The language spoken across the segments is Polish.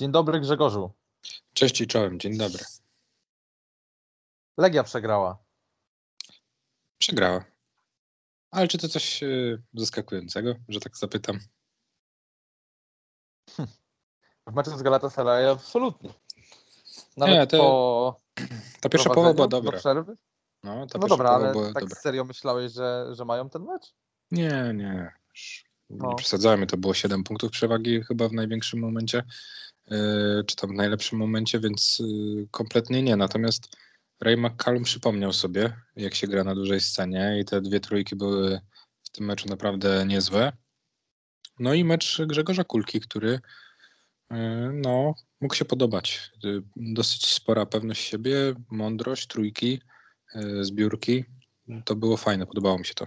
Dzień dobry Grzegorzu. Cześć i czołem, dzień dobry. Legia przegrała. Przegrała. Ale czy to coś e, zaskakującego, że tak zapytam? W meczu z Galatasaray absolutnie. Nawet Nie, to- po Ta pierwsza połowa była prowadzeniu do dobra. przerwy. No, ta No pierwsza dobra, ale była tak dobra. serio myślałeś, że, że mają ten mecz? Nie, nie. No. Nie przesadzajmy, to było 7 punktów przewagi chyba w największym momencie, czy tam w najlepszym momencie, więc yy, kompletnie nie. Natomiast Ray McCallum przypomniał sobie, jak się gra na dużej scenie i te dwie trójki były w tym meczu naprawdę niezłe. No i mecz Grzegorza Kulki, który yy, no, mógł się podobać. Dosyć spora pewność siebie, mądrość, trójki, zbiórki. To było fajne, podobało mi się to.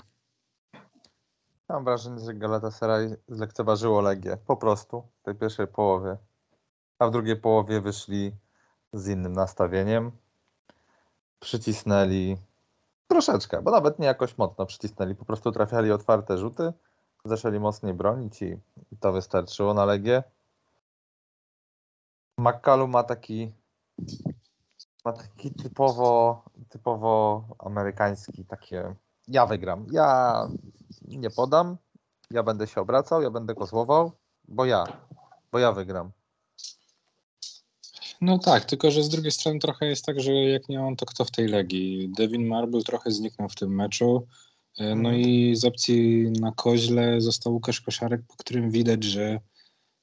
Mam wrażenie, że Galatasaray zlekceważyło Legię. Po prostu w tej pierwszej połowie. A w drugiej połowie wyszli z innym nastawieniem. Przycisnęli troszeczkę, bo nawet nie jakoś mocno przycisnęli. Po prostu trafiali otwarte rzuty, zaczęli mocniej bronić i, to wystarczyło na Legię. McCallum ma taki ma taki typowo, typowo amerykański takie ja wygram. Ja nie podam, ja będę się obracał, ja będę kozłował, bo ja, bo ja wygram. No tak, tylko że z drugiej strony trochę jest tak, że jak nie on, to kto w tej legii? Devin Marble trochę zniknął w tym meczu. E, No Mhm. i z opcji na koźle został Łukasz Koszarek, po którym widać, że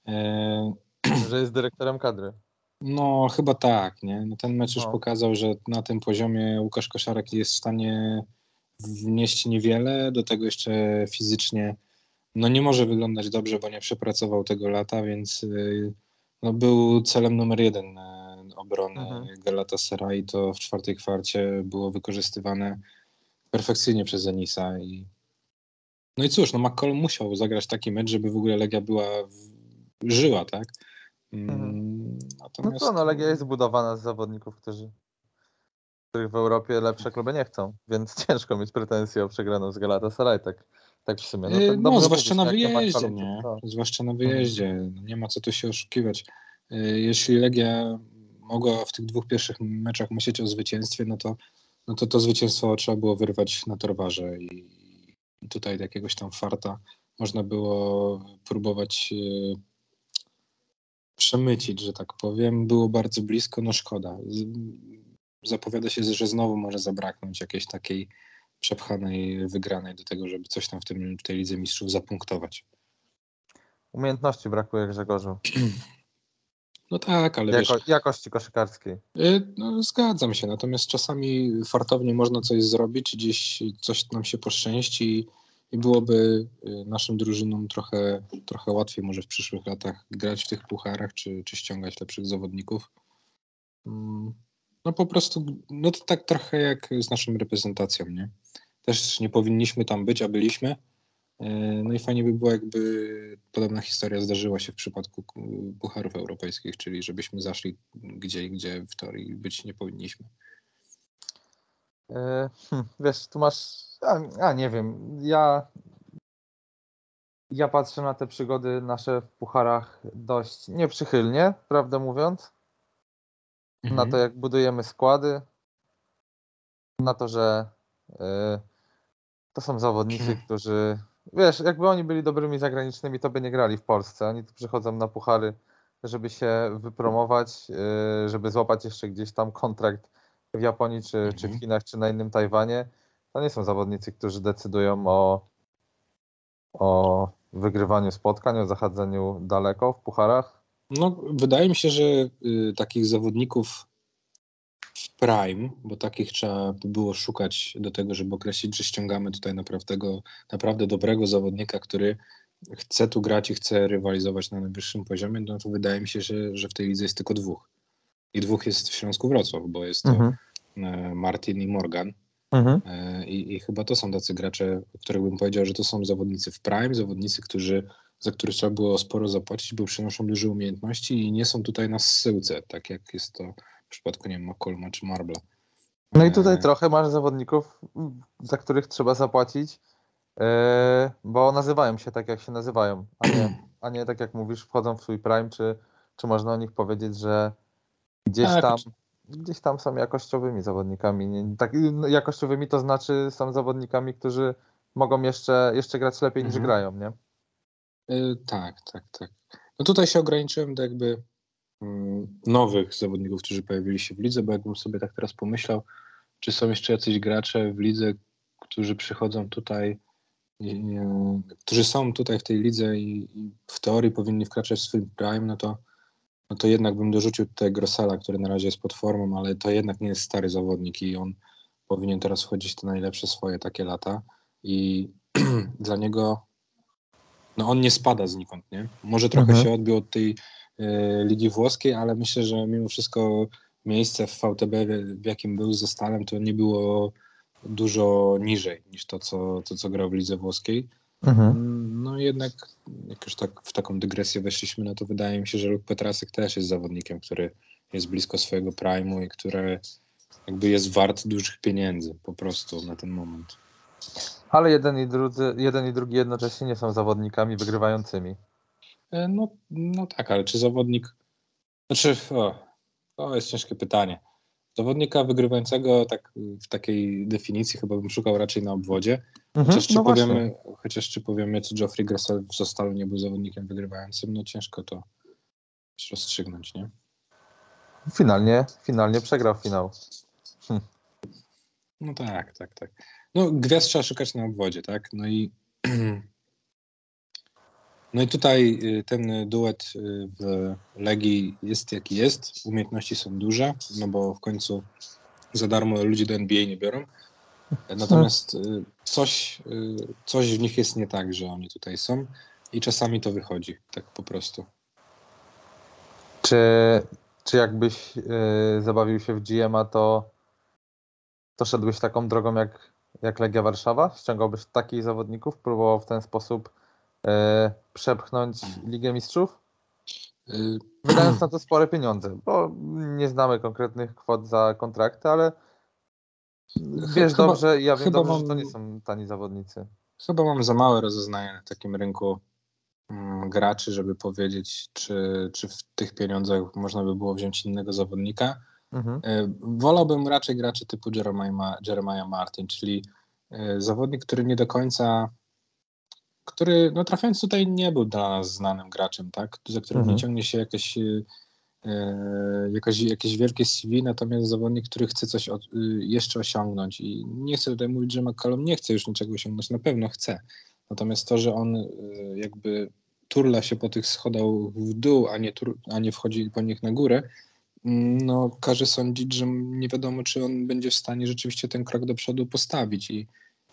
e, Że jest dyrektorem kadry. no chyba tak, nie? No ten mecz już No. pokazał, że na tym poziomie Łukasz Koszarek jest w stanie wnieść niewiele, do tego jeszcze fizycznie no nie może wyglądać dobrze, bo nie przepracował tego lata, więc y, no był celem numer jeden e, obrony Mhm. Galatasaray i to w czwartej kwarcie było wykorzystywane perfekcyjnie przez Zenisa i no i cóż, no McCollum musiał zagrać taki mecz, żeby w ogóle Legia była w... żyła, tak? Mm, Mhm. No Natomiast to no, Legia jest zbudowana z zawodników, którzy których w Europie lepsze kluby nie chcą, więc ciężko mieć pretensje o przegraną z Galatasaray, tak, tak w sumie. Yy, tak No, dobrze zwłaszcza na mówisz, wyjeździe, nie? to- Zwłaszcza na wyjeździe. No, Nie ma co tu się oszukiwać. Yy, Jeśli Legia mogła w tych dwóch pierwszych meczach myśleć o zwycięstwie, no to, no to to zwycięstwo trzeba było wyrwać na torwarze i tutaj jakiegoś tam farta można było próbować yy, przemycić, że tak powiem. Było bardzo blisko, no szkoda. Zapowiada się, że znowu może zabraknąć jakiejś takiej przepchanej wygranej do tego, żeby coś tam w, tym, w tej Lidze Mistrzów zapunktować. Umiejętności brakuje Grzegorzu. No tak, ale wiesz, Jako, jakości koszykarskiej. y, no, zgadzam się, natomiast czasami fartownie można coś zrobić, gdzieś coś nam się poszczęści i byłoby y, naszym drużynom trochę, trochę łatwiej może w przyszłych latach grać w tych pucharach, czy, czy ściągać lepszych zawodników. No po prostu, no to tak trochę jak z naszą reprezentacją, nie? Też nie powinniśmy tam być, a byliśmy. E, No i fajnie by było, jakby podobna historia zdarzyła się w przypadku Pucharów Europejskich, czyli żebyśmy zaszli gdzie, gdzie w teorii być nie powinniśmy. Yy, hm, wiesz, tu masz. A, a nie wiem. Ja. Ja patrzę na te przygody nasze w pucharach dość nieprzychylnie, prawdę mówiąc. Na Mhm. to, jak budujemy składy. Na to, że yy, to są zawodnicy, którzy. Wiesz, jakby oni byli dobrymi zagranicznymi, to by nie grali w Polsce. Oni tu przychodzą na puchary, żeby się wypromować, yy, żeby złapać jeszcze gdzieś tam kontrakt w Japonii, czy, czy w Mhm. Chinach, czy na innym Tajwanie. To nie są zawodnicy, którzy decydują o, o wygrywaniu spotkań, o zachadzeniu daleko w pucharach. No, wydaje mi się, że y, takich zawodników w prime, bo takich trzeba by było szukać do tego, żeby określić, że ściągamy tutaj naprawdę, naprawdę dobrego zawodnika, który chce tu grać i chce rywalizować na najwyższym poziomie, no to wydaje mi się, że, że w tej lidze jest tylko dwóch. I dwóch jest w Śląsku Wrocław, bo jest to Mhm. e, Martin i Morgan. Mhm. E, I, I chyba to są tacy gracze, o których bym powiedział, że to są zawodnicy w prime, zawodnicy, którzy, za których trzeba było sporo zapłacić, bo przynoszą duże umiejętności i nie są tutaj na zsyłce, tak jak jest to w przypadku, nie wiem, McColluma czy Marbla. No i tutaj E, trochę masz zawodników, za których trzeba zapłacić, yy, bo nazywają się tak, jak się nazywają, a nie, a nie tak jak mówisz, wchodzą w swój prime, czy, czy można o nich powiedzieć, że gdzieś Tak, tam, gdzieś tam są jakościowymi zawodnikami. Nie, tak, no, jakościowymi to znaczy są zawodnikami, którzy mogą jeszcze, jeszcze grać lepiej niż Mhm. grają, nie? Y, tak, tak, tak. No tutaj się ograniczyłem do jakby mm, nowych zawodników, którzy pojawili się w lidze, bo jakbym sobie tak teraz pomyślał, czy są jeszcze jacyś gracze w lidze, którzy przychodzą tutaj, którzy są tutaj w tej lidze i, w teorii powinni wkraczać w swój prime, no to, no to jednak bym dorzucił tutaj Grossela, który na razie jest pod formą, ale to jednak nie jest stary zawodnik i on powinien teraz wchodzić w te najlepsze swoje takie lata i dla niego no on nie spada znikąd, nie? Może trochę Mhm. się odbił od tej e, ligi włoskiej, ale myślę, że mimo wszystko miejsce w VTB, w, jakim był ze Stalem, to nie było dużo niżej niż to, co, to, co grał w lidze włoskiej. Mm, No jednak, jak już tak w taką dygresję weszliśmy, no to wydaje mi się, że Luk Petrasek też jest zawodnikiem, który jest blisko swojego prime'u i który jakby jest wart dużych pieniędzy po prostu na ten moment. Ale jeden i, drudzy, jeden i drugi jednocześnie nie są zawodnikami wygrywającymi. E, No, no tak, ale czy zawodnik. Znaczy, o, to jest ciężkie pytanie. Zawodnika wygrywającego tak w takiej definicji chyba bym szukał raczej na obwodzie. Chociaż, czy no właśnie. powiemy, chociaż czy powiemy, czy Geoffrey Gressel w Zostalu nie był zawodnikiem wygrywającym, no ciężko to rozstrzygnąć, nie? Finalnie, finalnie przegrał finał. No tak, tak, tak. No gwiazd trzeba szukać na obwodzie, tak? No i no i tutaj y, ten duet y, w Legii jest jaki jest. Umiejętności są duże, no bo w końcu za darmo ludzi do NBA nie biorą. Natomiast y, coś, coś w nich jest nie tak, że oni tutaj są i czasami to wychodzi, tak po prostu. Czy, czy jakbyś y, zabawił się w GM-a, to, to szedłeś taką drogą jak, jak Legia Warszawa? Ściągałbyś takich zawodników? Próbował w ten sposób y, przepchnąć Ligę Mistrzów? Y, Wydając na to spore pieniądze, bo nie znamy konkretnych kwot za kontrakty, ale wiesz Chyba- dobrze i ja wiem dobrze, że to mam- nie są tani zawodnicy. Chyba mam za małe rozeznanie na takim rynku mm, graczy, żeby powiedzieć, czy, czy w tych pieniądzach można by było wziąć innego zawodnika. Mhm. E, Wolałbym raczej graczy typu Jeremiah, Jeremiah Martin, czyli e, zawodnik, który nie do końca, który no, trafiając tutaj nie był dla nas znanym graczem, tak? za którym Mhm. nie ciągnie się jakieś, e, jakaś, jakieś wielkie CV, natomiast zawodnik, który chce coś od, jeszcze osiągnąć i nie chcę tutaj mówić, że McCallum nie chce już niczego osiągnąć, na pewno chce, natomiast to, że on jakby turla się po tych schodach w dół, a nie, tur, a nie wchodzi po nich na górę, no każe sądzić, że nie wiadomo, czy on będzie w stanie rzeczywiście ten krok do przodu postawić i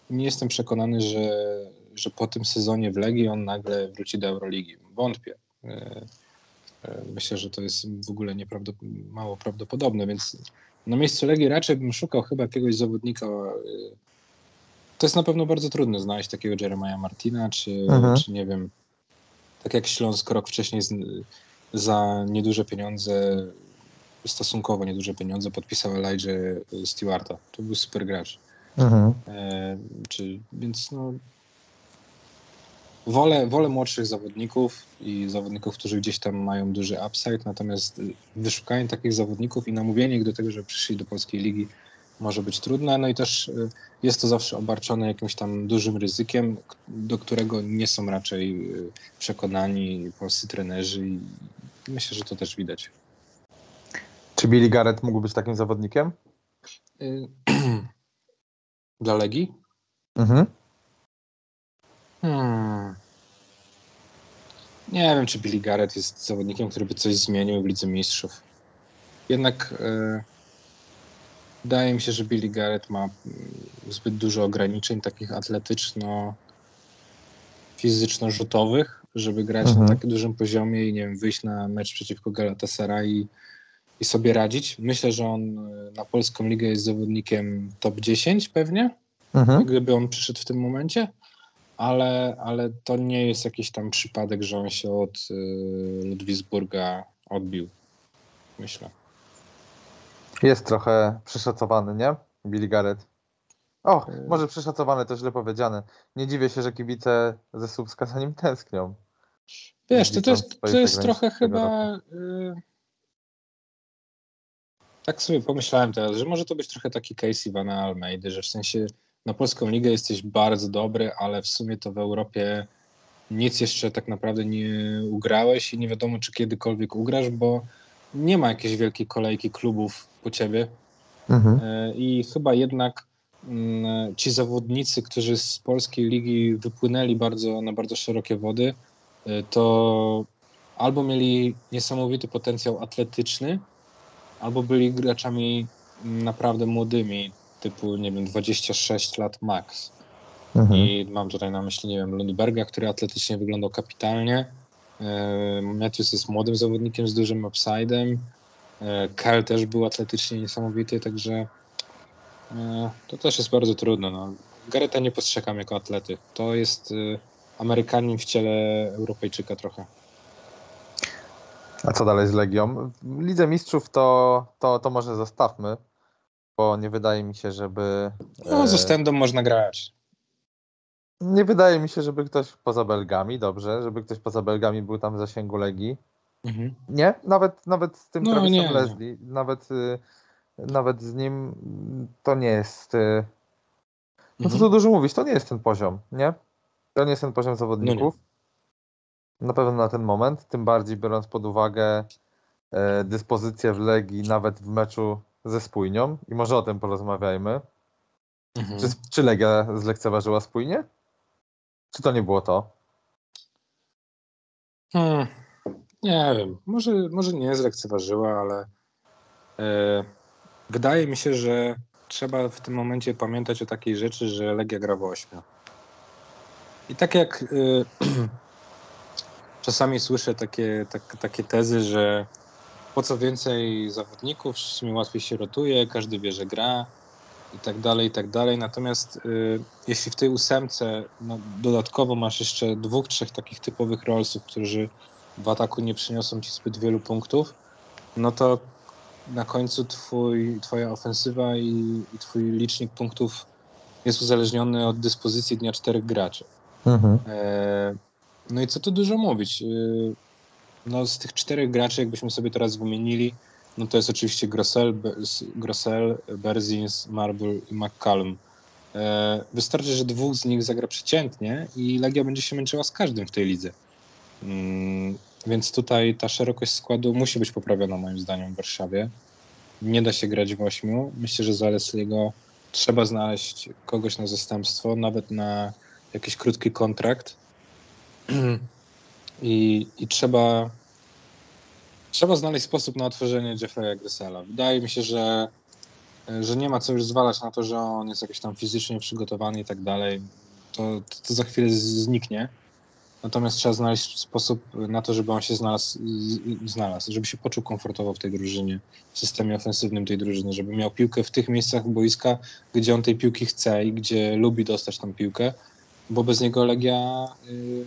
nie jestem przekonany, że, że po tym sezonie w Legii on nagle wróci do Euroligi. Wątpię. E, e, Myślę, że to jest w ogóle nieprawdop- mało prawdopodobne, więc na miejscu Legii raczej bym szukał chyba jakiegoś zawodnika. e, To jest na pewno bardzo trudno znaleźć takiego Jeremiah Martina, czy, Mhm. czy nie wiem, tak jak Śląsk rok wcześniej z, za nieduże pieniądze, stosunkowo nieduże pieniądze podpisał Elijah Stewarta. To był super gracz. Mhm. E, czy, więc no, wolę, wolę młodszych zawodników i zawodników, którzy gdzieś tam mają duży upside, natomiast y, wyszukanie takich zawodników i namówienie ich do tego, żeby przyszli do polskiej ligi może być trudne, no i też y, jest to zawsze obarczone jakimś tam dużym ryzykiem, do którego nie są raczej przekonani polscy trenerzy i myślę, że to też widać. Czy Billy Garrett mógł być takim zawodnikiem? Y, Dla Legii? Mhm. Hmm. Nie wiem, czy Billy Garrett jest zawodnikiem, który by coś zmienił w Lidze Mistrzów. Jednak e, wydaje mi się, że Billy Garrett ma mm, zbyt dużo ograniczeń takich atletyczno fizyczno-rzutowych, żeby grać Mhm. na tak dużym poziomie i nie wiem, wyjść na mecz przeciwko Galatasaray i, sobie radzić. Myślę, że on e, na polską ligę jest zawodnikiem top 10 pewnie Mhm. gdyby on przyszedł w tym momencie, ale, ale to nie jest jakiś tam przypadek, że on się od y, Ludwisburga odbił. Myślę. Jest trochę przeszacowany, nie? Billy Garrett. O, Y- może przeszacowany to źle powiedziane. Nie dziwię się, że kibice ze Słupska za nim tęsknią. Wiesz, to, to jest, to jest trochę chyba. y, tak sobie pomyślałem teraz, że może to być trochę taki case Ivana Almeidy, że w sensie na polską ligę jesteś bardzo dobry, ale w sumie to w Europie nic jeszcze tak naprawdę nie ugrałeś i nie wiadomo, czy kiedykolwiek ugrasz, bo nie ma jakiejś wielkiej kolejki klubów po ciebie. Mhm. E, I chyba jednak mm, ci zawodnicy, którzy z polskiej ligi wypłynęli bardzo na bardzo szerokie wody, e, to albo mieli niesamowity potencjał atletyczny, albo byli graczami naprawdę młodymi, typu nie wiem, 26 lat max. Mhm. I mam tutaj na myśli, nie wiem, Lundberga, który atletycznie wyglądał kapitalnie. E, Matthews jest młodym zawodnikiem z dużym upside'em. E, Kyle też był atletycznie niesamowity, także e, to też jest bardzo trudne. No. Gareta nie postrzegam jako atlety. To jest Amerykanin w ciele Europejczyka trochę. A co dalej z Legią? W Lidze Mistrzów to, to, to może zostawmy, bo nie wydaje mi się, żeby. No, ze stędą można grać. Nie wydaje mi się, żeby ktoś poza Belgami, dobrze, żeby ktoś poza Belgami był tam w zasięgu Legii. Mhm. Nie, nawet, nawet z tym No, Travisem nie, nie. Leslie, nawet, y, nawet z nim mm, to nie jest. y, No co Mhm. tu dużo mówić, to nie jest ten poziom, nie? To nie jest ten poziom zawodników. Na pewno na ten moment, tym bardziej biorąc pod uwagę e, dyspozycję w Legii nawet w meczu ze Spójnią i może o tym porozmawiajmy. Mhm. Czy, czy Legia zlekceważyła Spójnię? Czy to nie było to? Hmm, nie wiem, może, może nie zlekceważyła, ale e, wydaje mi się, że trzeba w tym momencie pamiętać o takiej rzeczy, że Legia gra w ośmiu. I tak jak e, czasami słyszę takie, tak, takie tezy, że po co więcej zawodników, w sumie łatwiej się rotuje, każdy wie, że gra i tak dalej, i tak dalej. Natomiast y, jeśli w tej ósemce no, dodatkowo masz jeszcze dwóch, trzech takich typowych rollsów, którzy w ataku nie przyniosą ci zbyt wielu punktów, no to na końcu twój, twoja ofensywa i, i twój licznik punktów jest uzależniony od dyspozycji dnia czterech graczy. Mhm. E, No i co tu dużo mówić? E, No z tych czterech graczy, jakbyśmy sobie teraz wymienili, no to jest oczywiście Grossel, Grossel Berzins, Marble i McCallum. E, Wystarczy, że dwóch z nich zagra przeciętnie i Legia będzie się męczyła z każdym w tej lidze. Mm, Więc tutaj ta szerokość składu musi być poprawiona moim zdaniem w Warszawie. Nie da się grać w ośmiu. Myślę, że za Lesliego trzeba znaleźć kogoś na zastępstwo, nawet na jakiś krótki kontrakt. I, i trzeba, trzeba znaleźć sposób na otworzenie Jeffrey'a Gressela. Wydaje mi się, że, że nie ma co już zwalać na to, że on jest jakiś tam fizycznie przygotowany i tak dalej. To, to za chwilę zniknie. Natomiast trzeba znaleźć sposób na to, żeby on się znalazł, znalazł, żeby się poczuł komfortowo w tej drużynie, w systemie ofensywnym tej drużyny, żeby miał piłkę w tych miejscach boiska, gdzie on tej piłki chce i gdzie lubi dostać tą piłkę, bo bez niego Legia. Yy,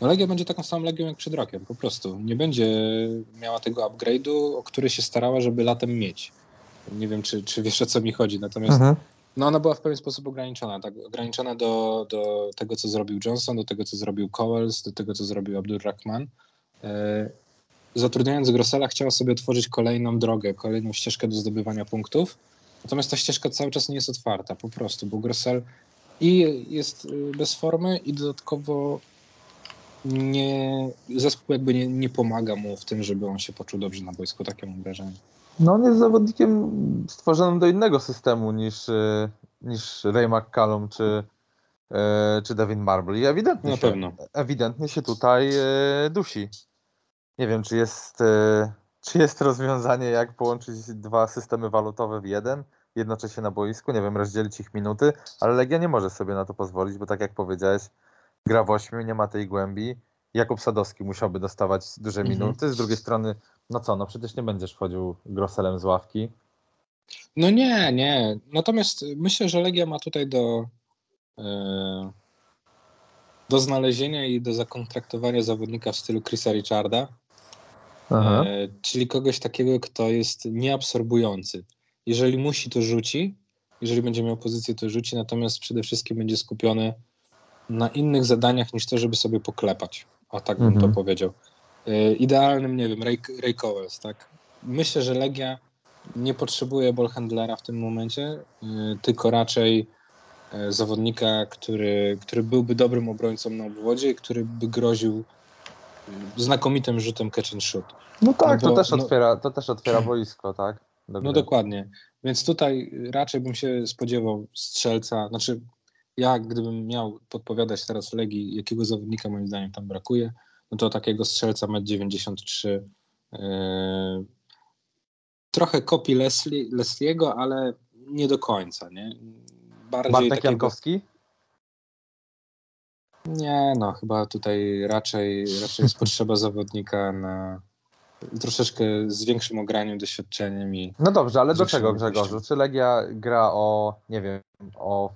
no Legia będzie taką samą Legią jak przed rokiem, po prostu. Nie będzie miała tego upgrade'u, o który się starała, żeby latem mieć. Nie wiem, czy, czy wiesz o co mi chodzi, natomiast Mhm. no ona była w pewien sposób ograniczona, tak? Ograniczona do, do tego, co zrobił Johnson, do tego, co zrobił Cowells, do tego, co zrobił Abdurrahman. E, zatrudniając Grossela chciała sobie otworzyć kolejną drogę, kolejną ścieżkę do zdobywania punktów, natomiast ta ścieżka cały czas nie jest otwarta, po prostu, bo Grossel i jest y, bez formy i dodatkowo nie, zespół jakby nie, nie pomaga mu w tym, żeby on się poczuł dobrze na boisku, takie mam wrażenie. No on jest zawodnikiem stworzonym do innego systemu niż, y, niż Ray McCallum czy, y, czy Devin Marble. I ewidentnie, Na się, pewno. ewidentnie się tutaj y, dusi. Nie wiem, czy jest, czy jest rozwiązanie, jak połączyć dwa systemy walutowe w jeden, jednocześnie na boisku, nie wiem, rozdzielić ich minuty, ale Legia nie może sobie na to pozwolić, bo tak jak powiedziałeś, gra w ośmiu, nie ma tej głębi. Jakub Sadowski musiałby dostawać duże Mhm. minuty, z drugiej strony, no co, no przecież nie będziesz wchodził Grosselem z ławki. No nie, nie. Natomiast myślę, że Legia ma tutaj do, e, do znalezienia i do zakontraktowania zawodnika w stylu Chrisa Richarda, e, czyli kogoś takiego, kto jest nieabsorbujący. Jeżeli musi, to rzuci. Jeżeli będzie miał pozycję, to rzuci, natomiast przede wszystkim będzie skupiony na innych zadaniach niż to, żeby sobie poklepać. O tak bym Mhm. to powiedział. E, Idealnym, nie wiem, Ray, Ray Cowles, tak? Myślę, że Legia nie potrzebuje ballhandlera w tym momencie, e, tylko raczej e, zawodnika, który, który byłby dobrym obrońcą na obwodzie i który by groził znakomitym rzutem catch and shoot. No tak, No bo- to, też no- otwiera, to też otwiera boisko, tak? Do No dokładnie. Więc tutaj raczej bym się spodziewał strzelca. Znaczy, ja gdybym miał podpowiadać teraz Legii, jakiego zawodnika moim zdaniem tam brakuje, no to takiego strzelca 1,93 m. Trochę kopii Leslie, Leslie'ego, ale nie do końca, nie? Bardziej Bartek takiego... Jankowski? Nie, no chyba tutaj raczej, raczej jest potrzeba zawodnika na troszeczkę z większym ograniem, doświadczeniem i No dobrze, ale do czego Grzegorzu? Czy Legia gra o, nie wiem, o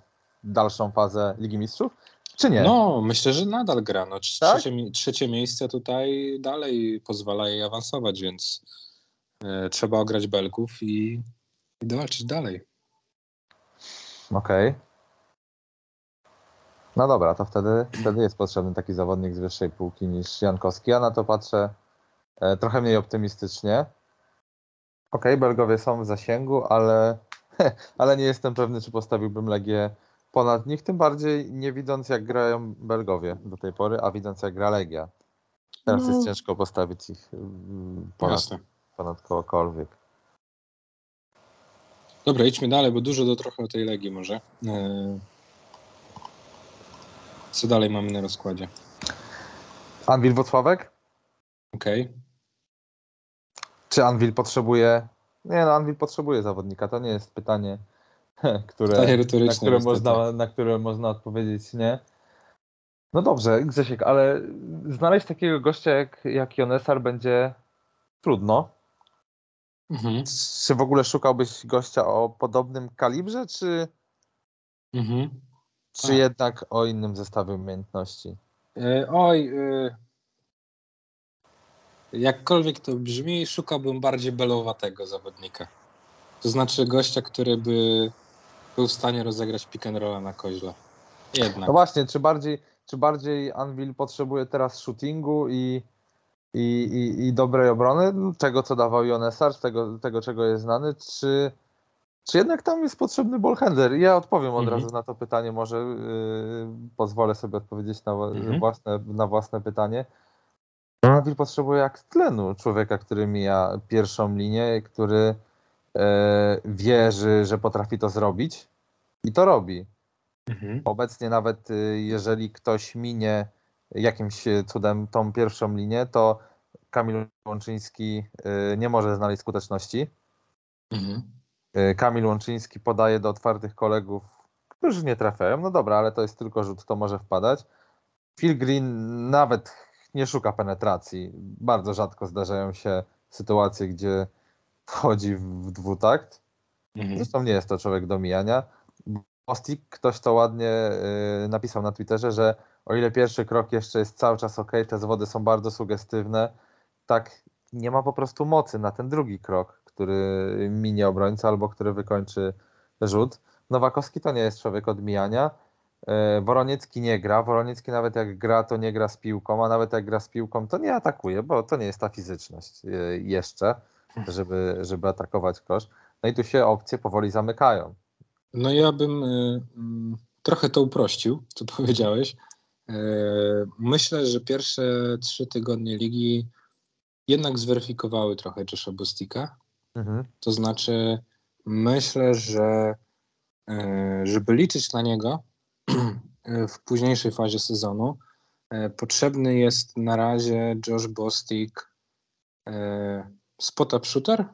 dalszą fazę Ligi Mistrzów? Czy nie? No, myślę, że nadal gra. No, Tak? trzecie, trzecie miejsce tutaj dalej pozwala jej awansować, więc e, trzeba ograć Belków i, i walczyć dalej. Okej. No dobra, to wtedy, wtedy jest potrzebny taki zawodnik z wyższej półki niż Jankowski. Ja na to patrzę e, trochę mniej optymistycznie. Okej, Belgowie są w zasięgu, ale, ale nie jestem pewny, czy postawiłbym Legię ponad nich, tym bardziej nie widząc jak grają Belgowie do tej pory, a widząc jak gra Legia. Teraz No. jest ciężko postawić ich mm, ponad, Jasne. ponad kogokolwiek. Dobra, idźmy dalej, bo dużo do trochę o tej Legii może. E, co dalej mamy na rozkładzie? Anwil Wocławek? Okej. Czy Anvil potrzebuje. Nie, no, Anvil potrzebuje zawodnika. To nie jest pytanie, które, na, które można, na które można odpowiedzieć nie. No dobrze, Grzesiek, ale znaleźć takiego gościa jak, jak Jonesar będzie trudno. Mhm. Czy w ogóle szukałbyś gościa o podobnym kalibrze, czy, Mhm. czy Tak. jednak o innym zestawie umiejętności? E, oj, e, jakkolwiek to brzmi, szukałbym bardziej belowatego zawodnika. To znaczy gościa, który by był w stanie rozegrać pick and rolla na koźle. Jednak. No właśnie, czy bardziej, czy bardziej Anvil potrzebuje teraz shootingu i, i, i, i dobrej obrony, tego co dawał Jonesar, tego, tego czego jest znany, czy, czy jednak tam jest potrzebny ballhandler? Ja odpowiem od Mhm. razu na to pytanie, może yy, pozwolę sobie odpowiedzieć na, Mhm. własne, na własne pytanie. Anvil potrzebuje jak tlenu człowieka, który mija pierwszą linię, który wierzy, że potrafi to zrobić i to robi. Mhm. Obecnie nawet y, jeżeli ktoś minie jakimś cudem tą pierwszą linię, to Kamil Łączyński y, nie może znaleźć skuteczności. Mhm. Y, Kamil Łączyński podaje do otwartych kolegów, którzy nie trafiają. No dobra, ale to jest tylko rzut, to może wpadać. Phil Green nawet nie szuka penetracji. Bardzo rzadko zdarzają się sytuacje, gdzie wchodzi w dwutakt. Mhm. Zresztą nie jest to człowiek do mijania. Bostik, ktoś to ładnie y, napisał na Twitterze, że o ile pierwszy krok jeszcze jest cały czas ok, te zawody są bardzo sugestywne, tak nie ma po prostu mocy na ten drugi krok, który minie obrońca albo który wykończy rzut. Nowakowski to nie jest człowiek od mijania. Y, Woroniecki nie gra. Woroniecki nawet jak gra, to nie gra z piłką, a nawet jak gra z piłką, to nie atakuje, bo to nie jest ta fizyczność y, jeszcze, żeby, żeby atakować kosz. No i tu się opcje powoli zamykają. No ja bym y, mm, trochę to uprościł, co powiedziałeś. E, Myślę, że pierwsze trzy tygodnie ligi jednak zweryfikowały trochę Josha Bostika. Mhm. To znaczy, myślę, że e, żeby liczyć na niego w późniejszej fazie sezonu, e, potrzebny jest na razie Josh Bostik e, spot-up shooter,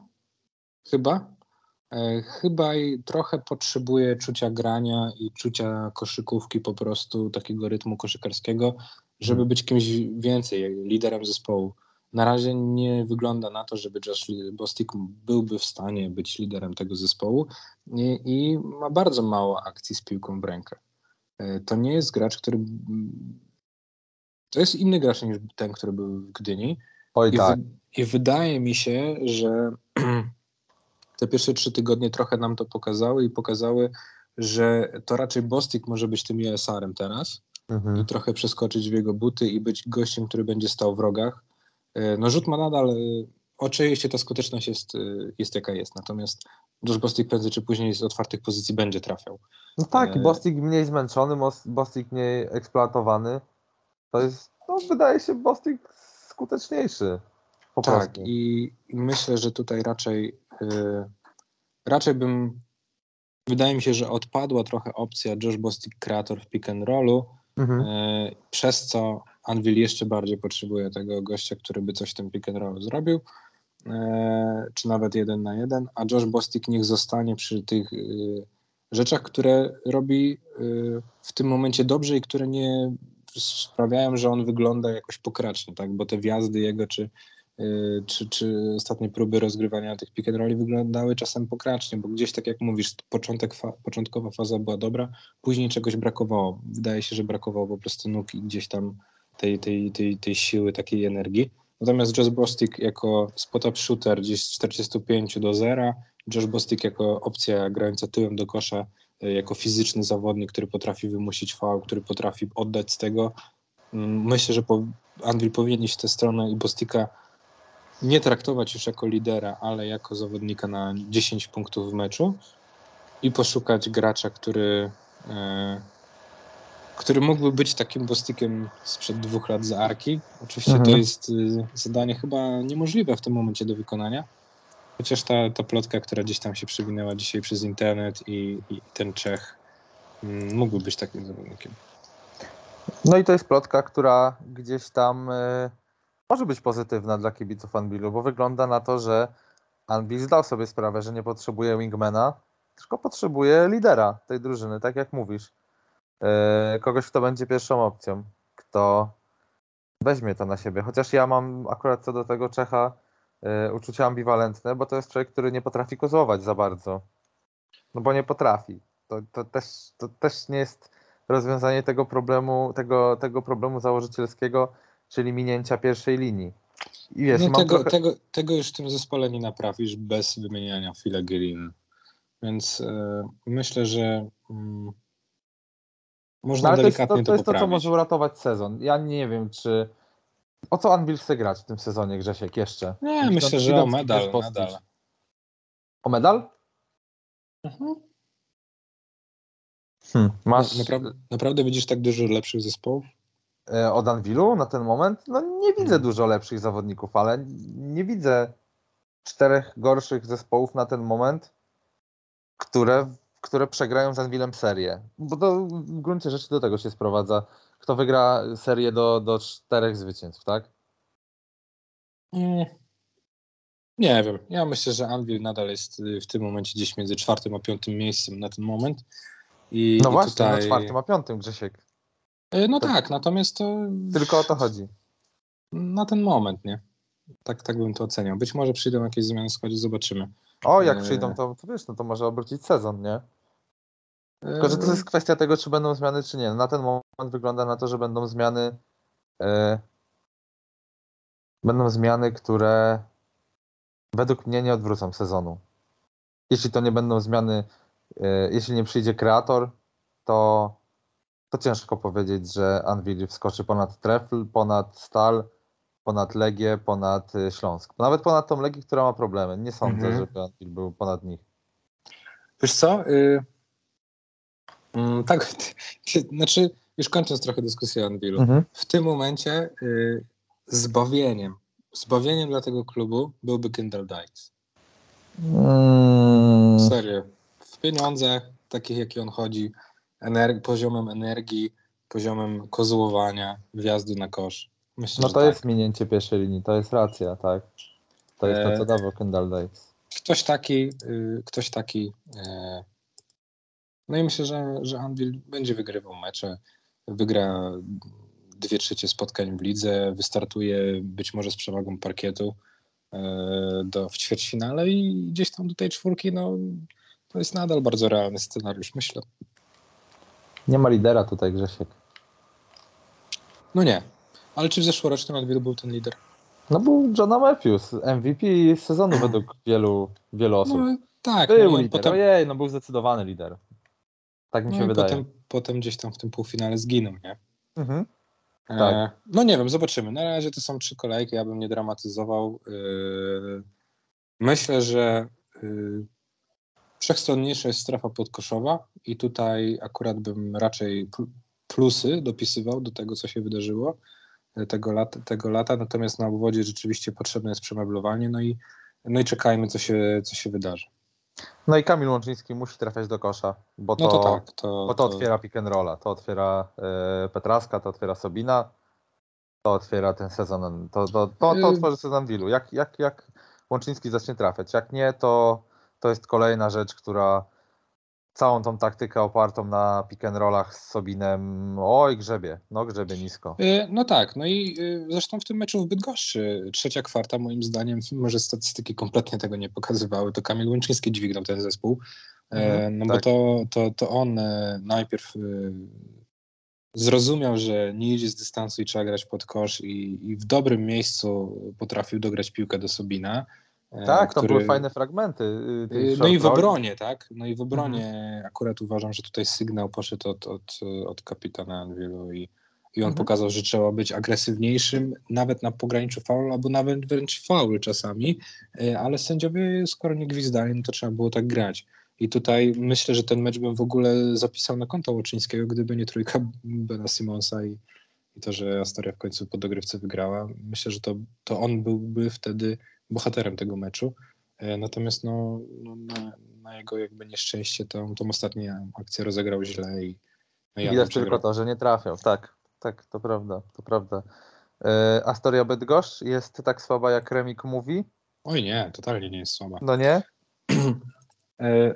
chyba. E, Chyba i trochę potrzebuje czucia grania i czucia koszykówki, po prostu takiego rytmu koszykarskiego, żeby być kimś więcej, liderem zespołu. Na razie nie wygląda na to, żeby Josh Bostik byłby w stanie być liderem tego zespołu i, i ma bardzo mało akcji z piłką w rękę. E, To nie jest gracz, który. To jest inny gracz niż ten, który był w Gdyni. Oj I, tak. I wydaje mi się, że te pierwsze trzy tygodnie trochę nam to pokazały i pokazały, że to raczej Bostik może być tym USR-em teraz, Mhm. i trochę przeskoczyć w jego buty i być gościem, który będzie stał w rogach. E, No rzut ma nadal, e, oczywiście ta skuteczność jest, e, jest jaka jest, natomiast Josh Bostic prędzej czy później z otwartych pozycji będzie trafiał. No tak, E, Bostik mniej zmęczony, Bostik mniej eksploatowany. To jest, no wydaje się Bostik skuteczniejszy. Po Tak, prostu. i, myślę, że tutaj raczej e, raczej bym wydaje mi się, że odpadła trochę opcja Josh Bostic kreator w pick and rollu, Mhm. E, przez co Anvil jeszcze bardziej potrzebuje tego gościa, który by coś w tym pick and rollu zrobił, e, czy nawet jeden na jeden, a Josh Bostic niech zostanie przy tych e, rzeczach, które robi e, w tym momencie dobrze i które nie sprawiają, że on wygląda jakoś pokracznie, tak? bo te wjazdy jego, czy, e, czy, czy ostatnie próby rozgrywania tych pick and wyglądały czasem pokracznie, bo gdzieś tak jak mówisz, początek fa- początkowa faza była dobra, później czegoś brakowało. Wydaje się, że brakowało po prostu nóg i gdzieś tam tej, tej, tej, tej siły, takiej energii. Natomiast Josh Bostic jako spot-up shooter gdzieś z 45 do 0, Josh Bostic jako opcja grająca tyłem do kosza, y, jako fizyczny zawodnik, który potrafi wymusić faul, który potrafi oddać z tego. Mm, Myślę, że po, Anvil powinien iść w tę stronę i Bostika nie traktować już jako lidera, ale jako zawodnika na 10 punktów w meczu i poszukać gracza, który, e, który mógłby być takim bostikiem sprzed dwóch lat za Arki. Oczywiście Mhm. to jest y, zadanie chyba niemożliwe w tym momencie do wykonania, chociaż ta, ta plotka, która gdzieś tam się przewinęła dzisiaj przez internet i, i ten Czech mm, mógłby być takim zawodnikiem. No i to jest plotka, która gdzieś tam y, może być pozytywna dla kibiców Anbilu, bo wygląda na to, że Anbil zdał sobie sprawę, że nie potrzebuje wingmana, tylko potrzebuje lidera tej drużyny, tak jak mówisz. Y, kogoś, kto będzie pierwszą opcją, kto weźmie to na siebie. Chociaż ja mam akurat co do tego Czecha uczucia ambiwalentne, bo to jest człowiek, który nie potrafi kozłować za bardzo. No bo nie potrafi. To, to, też, to też nie jest rozwiązanie tego problemu, tego, tego problemu założycielskiego, czyli minięcia pierwszej linii. I wiesz, no tego, trochę... tego, tego już w tym zespole nie naprawisz bez wymieniania Green. Więc e, myślę, że mm, No, można ale to jest, to, delikatnie to, jest to, co może uratować sezon. Ja nie wiem, czy... O co Anvil chce grać w tym sezonie, Grzesiek, jeszcze? Nie, myślę, że o medal, nadal. O medal? Mhm. Hmm. Masz Naprawdę, naprawdę widzisz tak dużo lepszych zespołów? e, od Anvilu na ten moment? No nie widzę Hmm. dużo lepszych zawodników, ale nie widzę czterech gorszych zespołów na ten moment, które, które przegrają z Anvilem serię. Bo to w gruncie rzeczy do tego się sprowadza. Kto wygra serię do, do czterech zwycięstw, tak? Mm. Nie wiem. Ja myślę, że Anvil nadal jest y, w tym momencie gdzieś między czwartym a piątym miejscem na ten moment. I, No i właśnie, tutaj... na czwartym a piątym, Grzesiek. E, No to- tak, natomiast to Tylko o to chodzi. na ten moment, nie? Tak, tak bym to oceniał. Być może przyjdą jakieś zmiany w składzie, zobaczymy. O, jak przyjdą, to, to wiesz, no to może obrócić sezon, nie? Tylko, że to jest kwestia tego, czy będą zmiany, czy nie. Na ten moment wygląda na to, że będą zmiany. E, będą zmiany, które według mnie nie odwrócą sezonu. Jeśli to nie będą zmiany, e, jeśli nie przyjdzie kreator, to, to ciężko powiedzieć, że Anvil wskoczy ponad Trefl, ponad Stal, ponad Legię, ponad e, Śląsk. Nawet ponad tą Legię, która ma problemy. Nie sądzę, Mhm. żeby Anvil był ponad nich. Wiesz co? Y... Mm, tak, znaczy, już kończąc trochę dyskusję o Anvilu. Mhm. W tym momencie y, zbawieniem, zbawieniem dla tego klubu byłby Kendall Dykes. Mm. Serio. W pieniądzach, takich jakie on chodzi, poziomem energii, poziomem kozłowania, wjazdu na kosz. Myślę, No to tak. jest minięcie pierwszej linii, to jest racja, tak. To jest to, E, co dawał Kendall Dykes. Ktoś taki, y, ktoś taki. e, No i myślę, że, że Anvil będzie wygrywał mecze, wygra dwie trzecie spotkań w lidze, wystartuje być może z przewagą parkietu e, do, w ćwierćfinale i gdzieś tam do tej czwórki, no to jest nadal bardzo realny scenariusz, myślę. Nie ma lidera tutaj, Grzesiek. No nie, ale czy w zeszłorocznym Anvilu był ten lider? No był Johna Matthews, MVP sezonu według wielu, wielu osób. No tak, był no, lider, potem, ojej, no był zdecydowany lider. Tak mi no się i wydaje. potem, potem gdzieś tam w tym półfinale zginął, nie? Mhm. E, Tak. No nie wiem, zobaczymy. Na razie to są trzy kolejki, ja bym nie dramatyzował. E, Myślę, że e, wszechstronniejsza jest strefa podkoszowa i tutaj akurat bym raczej pl- plusy dopisywał do tego, co się wydarzyło e, tego lata, tego lata. natomiast na obwodzie rzeczywiście potrzebne jest przemeblowanie, no i, no i czekajmy, co się, co się wydarzy. No i Kamil Łączyński musi trafiać do kosza, bo to, No to tak, to, bo to otwiera pick and rolla, to otwiera e, Petraska, to otwiera Sobina, to otwiera ten sezon, to, to, to, to Y- otworzy sezon Wilu. Jak, jak, jak Łączyński zacznie trafiać, jak nie, to, to jest kolejna rzecz, która całą tą taktykę opartą na pick and rollach z Sobinem, oj grzebie, no grzebie nisko. Y, No tak, no i y, zresztą w tym meczu w Bydgoszczy trzecia kwarta moim zdaniem, mimo że statystyki kompletnie tego nie pokazywały, to Kamil Łączyński dźwignął ten zespół, E, Mhm, no tak. bo to, to, to on najpierw zrozumiał, że nie idzie z dystansu i trzeba grać pod kosz i, i w dobrym miejscu potrafił dograć piłkę do Sobina. E, Tak, to który- były fajne fragmenty. y, No i w obronie, tak? No i w obronie akurat uważam, że tutaj sygnał poszedł od, od, od kapitana Anwilu i, i on Mhm. pokazał, że trzeba być agresywniejszym, nawet na pograniczu faulu, albo nawet wręcz faul czasami, y, ale sędziowie skoro nie gwizdali, no to trzeba było tak grać. I tutaj myślę, że ten mecz bym w ogóle zapisał na konto Łoczyńskiego, gdyby nie trójka Bena Simonsa i, i to, że Astoria w końcu po dogrywce wygrała. Myślę, że to, to on byłby wtedy bohaterem tego meczu. E, Natomiast no, no na, na jego jakby nieszczęście tą, tą ostatnią akcję rozegrał źle i no Adam Widać tylko to, że nie trafiał. Tak, tak, to prawda, to prawda. E, Astoria Bydgoszcz jest tak słaba, jak Remik mówi? Oj nie, totalnie nie jest słaba. No nie? E,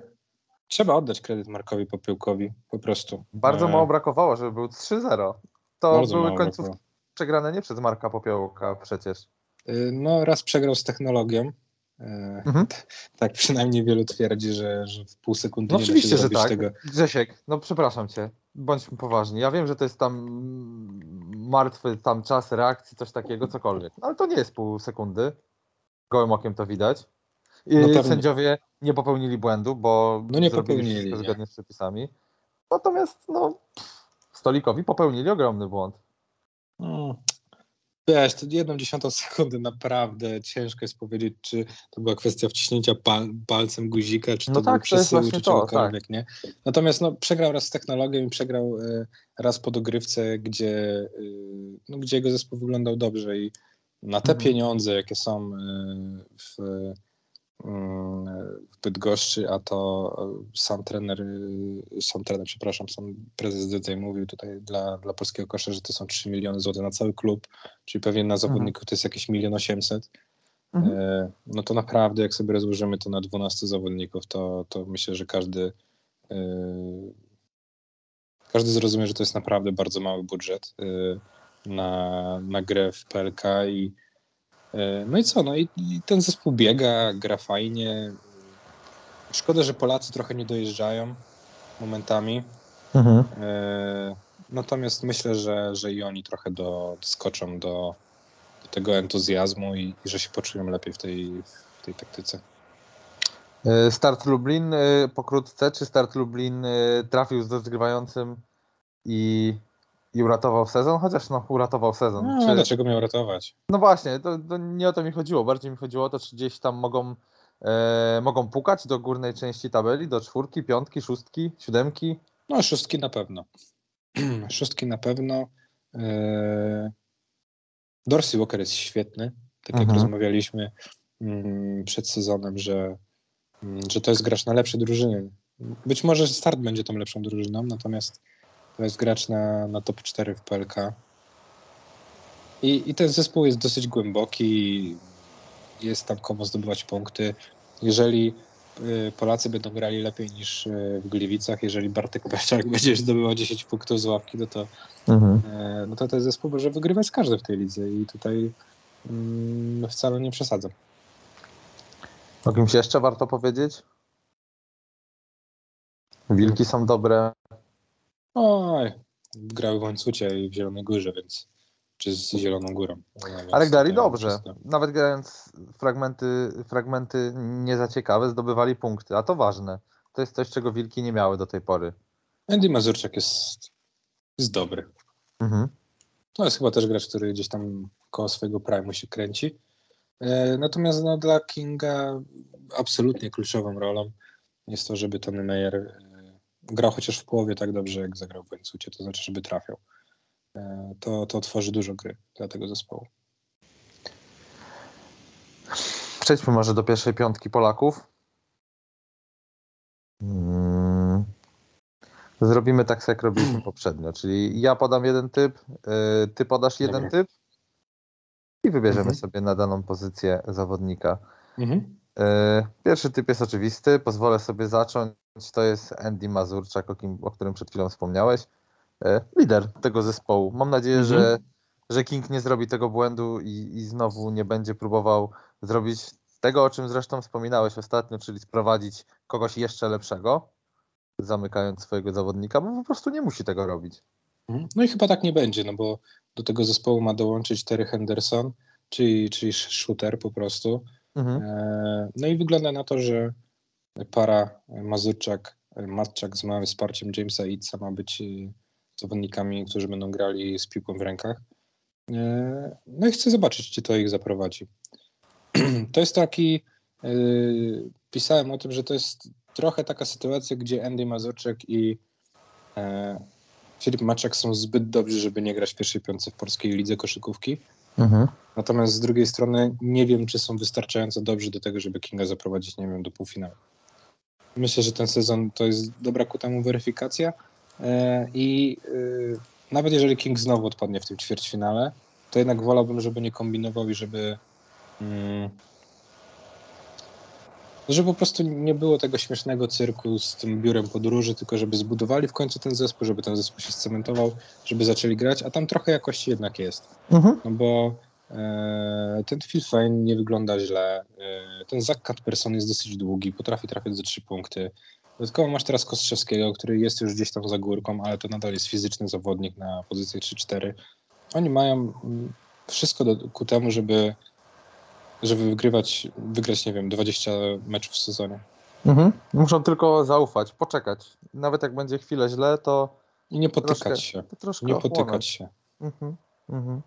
Trzeba oddać kredyt Markowi Popyłkowi, po prostu. Bardzo E, mało brakowało, żeby był 3-0. To bardzo były końcówki brakowało. przegrane nie przez Marka Popiołka przecież. E, No raz przegrał z technologią. E, Mhm. Tak przynajmniej wielu twierdzi, że, że w pół sekundy No nie oczywiście, da się że tak. tego. Grzesiek, no przepraszam cię, bądźmy poważni. Ja wiem, że to jest tam martwy tam czas reakcji, coś takiego, cokolwiek. No, ale to nie jest pół sekundy. Gołym okiem to widać. I No sędziowie nie popełnili błędu, bo No nie popełnili, nie. zgodnie z przepisami. Natomiast no, stolikowi popełnili ogromny błąd. Mm. Wiesz, to jedną dziesiątą sekundy naprawdę ciężko jest powiedzieć, czy to była kwestia wciśnięcia pal, palcem guzika, czy to No był tak, przesyłu, właśnie czy czegokolwiek, nie? Natomiast no, przegrał raz z technologią i przegrał e, raz po dogrywce, gdzie, e, no, gdzie jego zespół wyglądał dobrze i na te Mhm. pieniądze, jakie są e, w, w Bydgoszczy, a to e, sam trener, e, sam trener, przepraszam, sam prezes DZ mówił tutaj dla, dla polskiego kosza, że to są 3 miliony złotych na cały klub, czyli pewnie na zawodników to jest jakieś milion osiemset. Mhm. E, No to naprawdę, jak sobie rozłożymy to na 12 zawodników, to, to myślę, że każdy każdy zrozumie, że to jest naprawdę bardzo mały budżet na, na grę w PLK i no i co, no i, i ten zespół biega, gra fajnie. Szkoda, że Polacy trochę nie dojeżdżają momentami. Mhm. E, Natomiast myślę, że, że i oni trochę do, skoczą do, do tego entuzjazmu i, i że się poczują lepiej w tej, w tej taktyce. Y, Start Lublin pokrótce, czy Start Lublin trafił z rozgrywającym i, i uratował sezon? Chociaż no, uratował sezon. No, Czy- Dlaczego miał ratować? No właśnie, to, to nie o to mi chodziło. Bardziej mi chodziło o to, czy gdzieś tam mogą, e, mogą pukać do górnej części tabeli, do czwórki, piątki, szóstki, siódemki. No, szóstki na pewno. szóstki na pewno. E, Dorsey Walker jest świetny. Tak jak Mhm. rozmawialiśmy mm, przed sezonem, że, mm, że to jest gracz na lepsze drużyny. Być może start będzie tą lepszą drużyną, natomiast to jest gracz na, na top 4 w PLK. I, I ten zespół jest dosyć głęboki, jest tam komu zdobywać punkty. Jeżeli y, Polacy będą grali lepiej niż y, w Gliwicach, jeżeli Bartek Peszczak będzie zdobywał 10 punktów z ławki, no to, e, no to ten zespół może wygrywać każdy w tej lidze i tutaj mm, wcale nie przesadzam. O kimś jeszcze warto powiedzieć? Wilki są dobre. Oj, grały w Łańcucie i w Zielonej Górze, więc czy z Zieloną Górą. No, więc Ale grali dobrze. Nawet grając fragmenty, fragmenty nie za ciekawe, zdobywali punkty, a to ważne. To jest coś, czego Wilki nie miały do tej pory. Andy Mazurczak jest, jest dobry. Mhm. To jest chyba też gracz, który gdzieś tam koło swojego prime'u się kręci. E, Natomiast no, dla Kinga absolutnie kluczową rolą jest to, żeby Tony Meyer grał chociaż w połowie tak dobrze, jak zagrał w łańcucie, to znaczy, żeby trafiał. E, To, to tworzy dużo gry dla tego zespołu. Przejdźmy może do pierwszej piątki Polaków. Mm. Zrobimy tak, jak robiliśmy poprzednio, czyli ja podam jeden typ, y, ty podasz jeden typ i wybierzemy Mhm. sobie na daną pozycję zawodnika. Mhm. Y, Pierwszy typ jest oczywisty, pozwolę sobie zacząć. To jest Andy Mazurczak, o, kim, o którym przed chwilą wspomniałeś. Y, Lider tego zespołu. Mam nadzieję, Mhm. że, że King nie zrobi tego błędu i, i znowu nie będzie próbował zrobić tego, o czym zresztą wspominałeś ostatnio, czyli sprowadzić kogoś jeszcze lepszego, zamykając swojego zawodnika, bo po prostu nie musi tego robić. Mhm. No i chyba tak nie będzie, no bo do tego zespołu ma dołączyć Terry Henderson, czyli, czyli shooter po prostu. Mhm. E, No i wygląda na to, że para Mazurczak, Matczak z małym wsparciem Jamesa Itza ma być e, zawodnikami, którzy będą grali z piłką w rękach. E, No i chcę zobaczyć, gdzie to ich zaprowadzi. To jest taki, pisałem o tym, że to jest trochę taka sytuacja, gdzie Andy Mazurczak i Filip Maczak są zbyt dobrzy, żeby nie grać w pierwszej piątce w polskiej lidze koszykówki. Mhm. Natomiast z drugiej strony nie wiem, czy są wystarczająco dobrzy do tego, żeby Kinga zaprowadzić, nie wiem, do półfinału. Myślę, że ten sezon to jest dobra ku temu weryfikacja e, i e, nawet jeżeli King znowu odpadnie w tym ćwierćfinale, to jednak wolałbym, żeby nie kombinował i żeby żeby po prostu nie było tego śmiesznego cyrku z tym biurem podróży, tylko żeby zbudowali w końcu ten zespół, żeby ten zespół się scementował, żeby zaczęli grać, a tam trochę jakości jednak jest. Mhm. No bo e, ten Phil Fane nie wygląda źle. E, ten Zach Catperson jest dosyć długi, potrafi trafiać za trzy punkty. Dodatkowo masz teraz Kostrzewskiego, który jest już gdzieś tam za górką, ale to nadal jest fizyczny zawodnik na pozycji 3-4. Oni mają mm, wszystko do, ku temu, żeby, żeby wygrywać, wygrać, nie wiem, 20 meczów w sezonie. Mhm. Muszą tylko zaufać, poczekać. Nawet jak będzie chwilę źle, to I nie potykać troszkę, się. Nie ochłonąć. potykać się. Mhm. Mhm.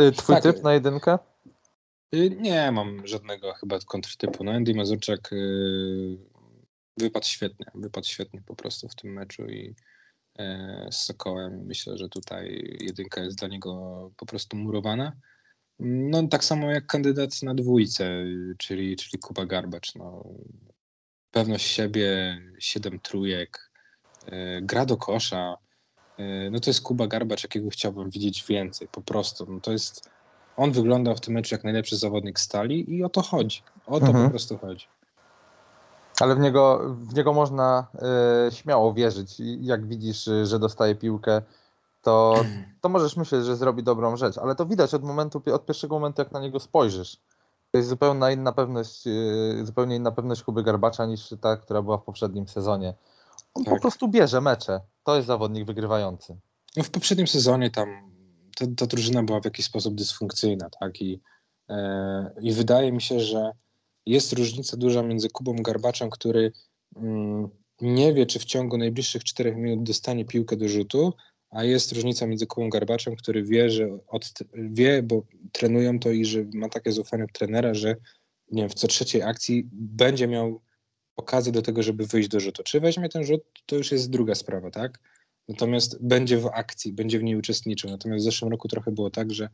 Y, Twój Tak. typ na jedynkę? Y, Nie mam żadnego chyba kontrtypu. No Andy Mazurczak y, wypadł świetnie, wypadł świetnie po prostu w tym meczu i e, z Sokołem myślę, że tutaj jedynka jest dla niego po prostu murowana. No tak samo jak kandydat na dwójce, czyli, czyli Kuba Garbacz. No, pewność siebie, siedem trójek, e, gra do kosza. E, no to jest Kuba Garbacz, jakiego chciałbym widzieć więcej po prostu. No to jest on wyglądał w tym meczu jak najlepszy zawodnik stali i o to chodzi. O to Mhm. po prostu chodzi. Ale w niego, w niego można y, śmiało wierzyć. Jak widzisz, że dostaje piłkę, to, to możesz myśleć, że zrobi dobrą rzecz. Ale to widać od momentu, od pierwszego momentu, jak na niego spojrzysz. To jest zupełnie inna pewność, y, zupełnie inna pewność Kuby Garbacza niż ta, która była w poprzednim sezonie. On po Tak. prostu bierze mecze. To jest zawodnik wygrywający. No w poprzednim sezonie tam ta, ta drużyna była w jakiś sposób dysfunkcyjna, tak? I, e, I wydaje mi się, że jest różnica duża między Kubą Garbaczem, który mm, nie wie, czy w ciągu najbliższych czterech minut dostanie piłkę do rzutu, a jest różnica między Kubą Garbaczem, który wie, że od, wie, bo trenują to i że ma takie zaufanie od trenera, że nie wiem, w co trzeciej akcji będzie miał okazję do tego, żeby wyjść do rzutu. Czy weźmie ten rzut, to już jest druga sprawa, tak? Natomiast będzie w akcji, będzie w niej uczestniczył. Natomiast w zeszłym roku trochę było tak, że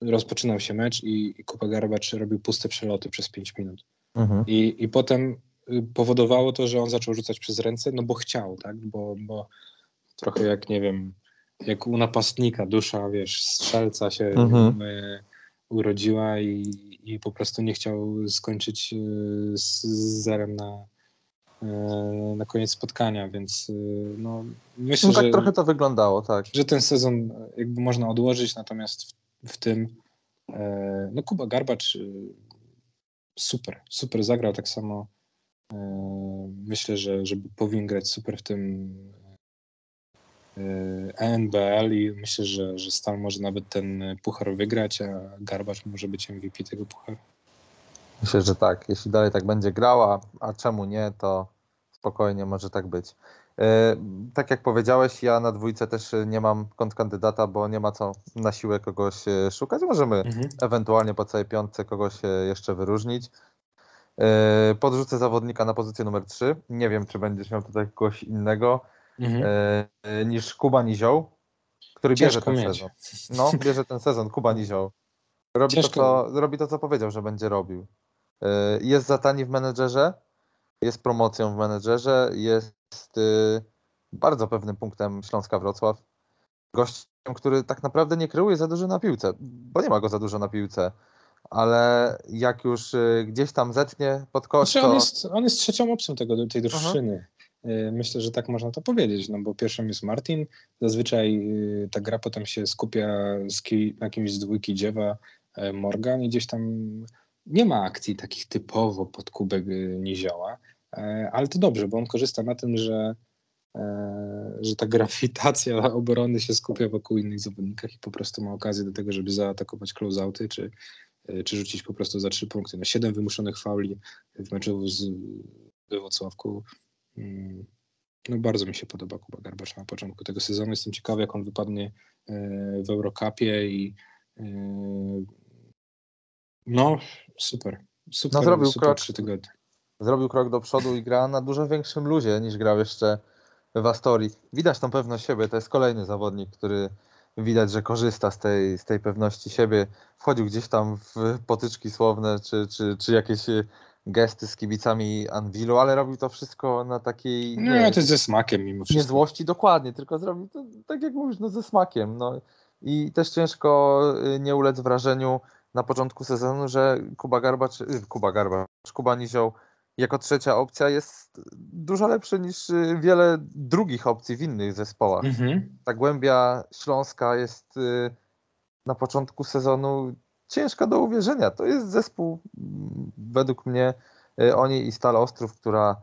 rozpoczynał się mecz i, i Kupa Garbacz robił puste przeloty przez 5 minut. Mhm. I, I potem y, powodowało to, że on zaczął rzucać przez ręce, no bo chciał, tak? Bo, bo trochę jak, nie wiem, jak u napastnika dusza, wiesz, strzelca się Mhm. y, urodziła i, i po prostu nie chciał skończyć y, z, z zerem na, y, na koniec spotkania, więc no, myślę, No tak że, trochę to wyglądało, tak. że ten sezon jakby można odłożyć, natomiast w, w tym e, no Kuba Garbacz super, super zagrał tak samo e, myślę, że żeby powinien grać super w tym e, ENBL i myślę, że, że Stal może nawet ten puchar wygrać, a Garbacz może być MVP tego pucharu. Myślę, że tak. Jeśli dalej tak będzie grała, a czemu nie, to spokojnie może tak być. E, tak jak powiedziałeś, ja na dwójce też nie mam kontrkandydata, bo nie ma co na siłę kogoś e, szukać. Możemy Mhm. ewentualnie po całej piątce kogoś jeszcze wyróżnić. Podrzucę zawodnika na pozycję numer 3. Nie wiem, czy będziesz miał tutaj kogoś innego Mhm. e, niż Kuba Nizioł, który bierze Ciężko ten mieć. sezon. No, bierze ten sezon, Kuba Nizioł. Robi to, co, robi to, co powiedział, że będzie robił. E, Jest za tani w menedżerze, jest promocją w menedżerze, jest y, bardzo pewnym punktem Śląska Wrocław. Gościem, który tak naprawdę nie kreuje za dużo na piłce, bo nie ma go za dużo na piłce, ale jak już y, gdzieś tam zetnie pod kosz, Znaczy, on, to... jest, on jest trzecią opcją tego, tej drużyny. Y, Myślę, że tak można to powiedzieć, no bo pierwszym jest Martin. Zazwyczaj y, ta gra potem się skupia z ki, na kimś z dwójki dziewa e, Morgan i gdzieś tam nie ma akcji takich typowo pod kubek y, Nizioła, E, ale to dobrze, bo on korzysta na tym, że, e, że ta grawitacja obrony się skupia wokół innych zawodnikach i po prostu ma okazję do tego, żeby zaatakować closeouty czy, czy rzucić po prostu za trzy punkty. No, siedem wymuszonych fauli w meczu z we Wrocławku. Mm, No bardzo mi się podoba Kuba Garbacz na początku tego sezonu. Jestem ciekawy, jak on wypadnie e, w Eurocupie i e, no super. Super, No, zrobił super krok. tygodnie. zrobił krok do przodu i gra na dużo większym luzie niż grał jeszcze w Astorii. Widać tą pewność siebie, to jest kolejny zawodnik, który widać, że korzysta z tej, z tej pewności siebie. Wchodził gdzieś tam w potyczki słowne, czy, czy, czy jakieś gesty z kibicami Anwilu, ale robił to wszystko na takiej No, to jest ze smakiem mimo nie wszystko. złości, dokładnie, tylko zrobił to tak jak mówisz, no ze smakiem. No. I też ciężko y, nie ulec wrażeniu na początku sezonu, że Kuba Garbacz, y, Kuba Garbacz, Kuba Nizioł jako trzecia opcja jest dużo lepszy niż y, wiele drugich opcji w innych zespołach. Mhm. Ta głębia śląska jest na początku sezonu ciężka do uwierzenia. To jest zespół mm, według mnie y, oni i Stal Ostrów, która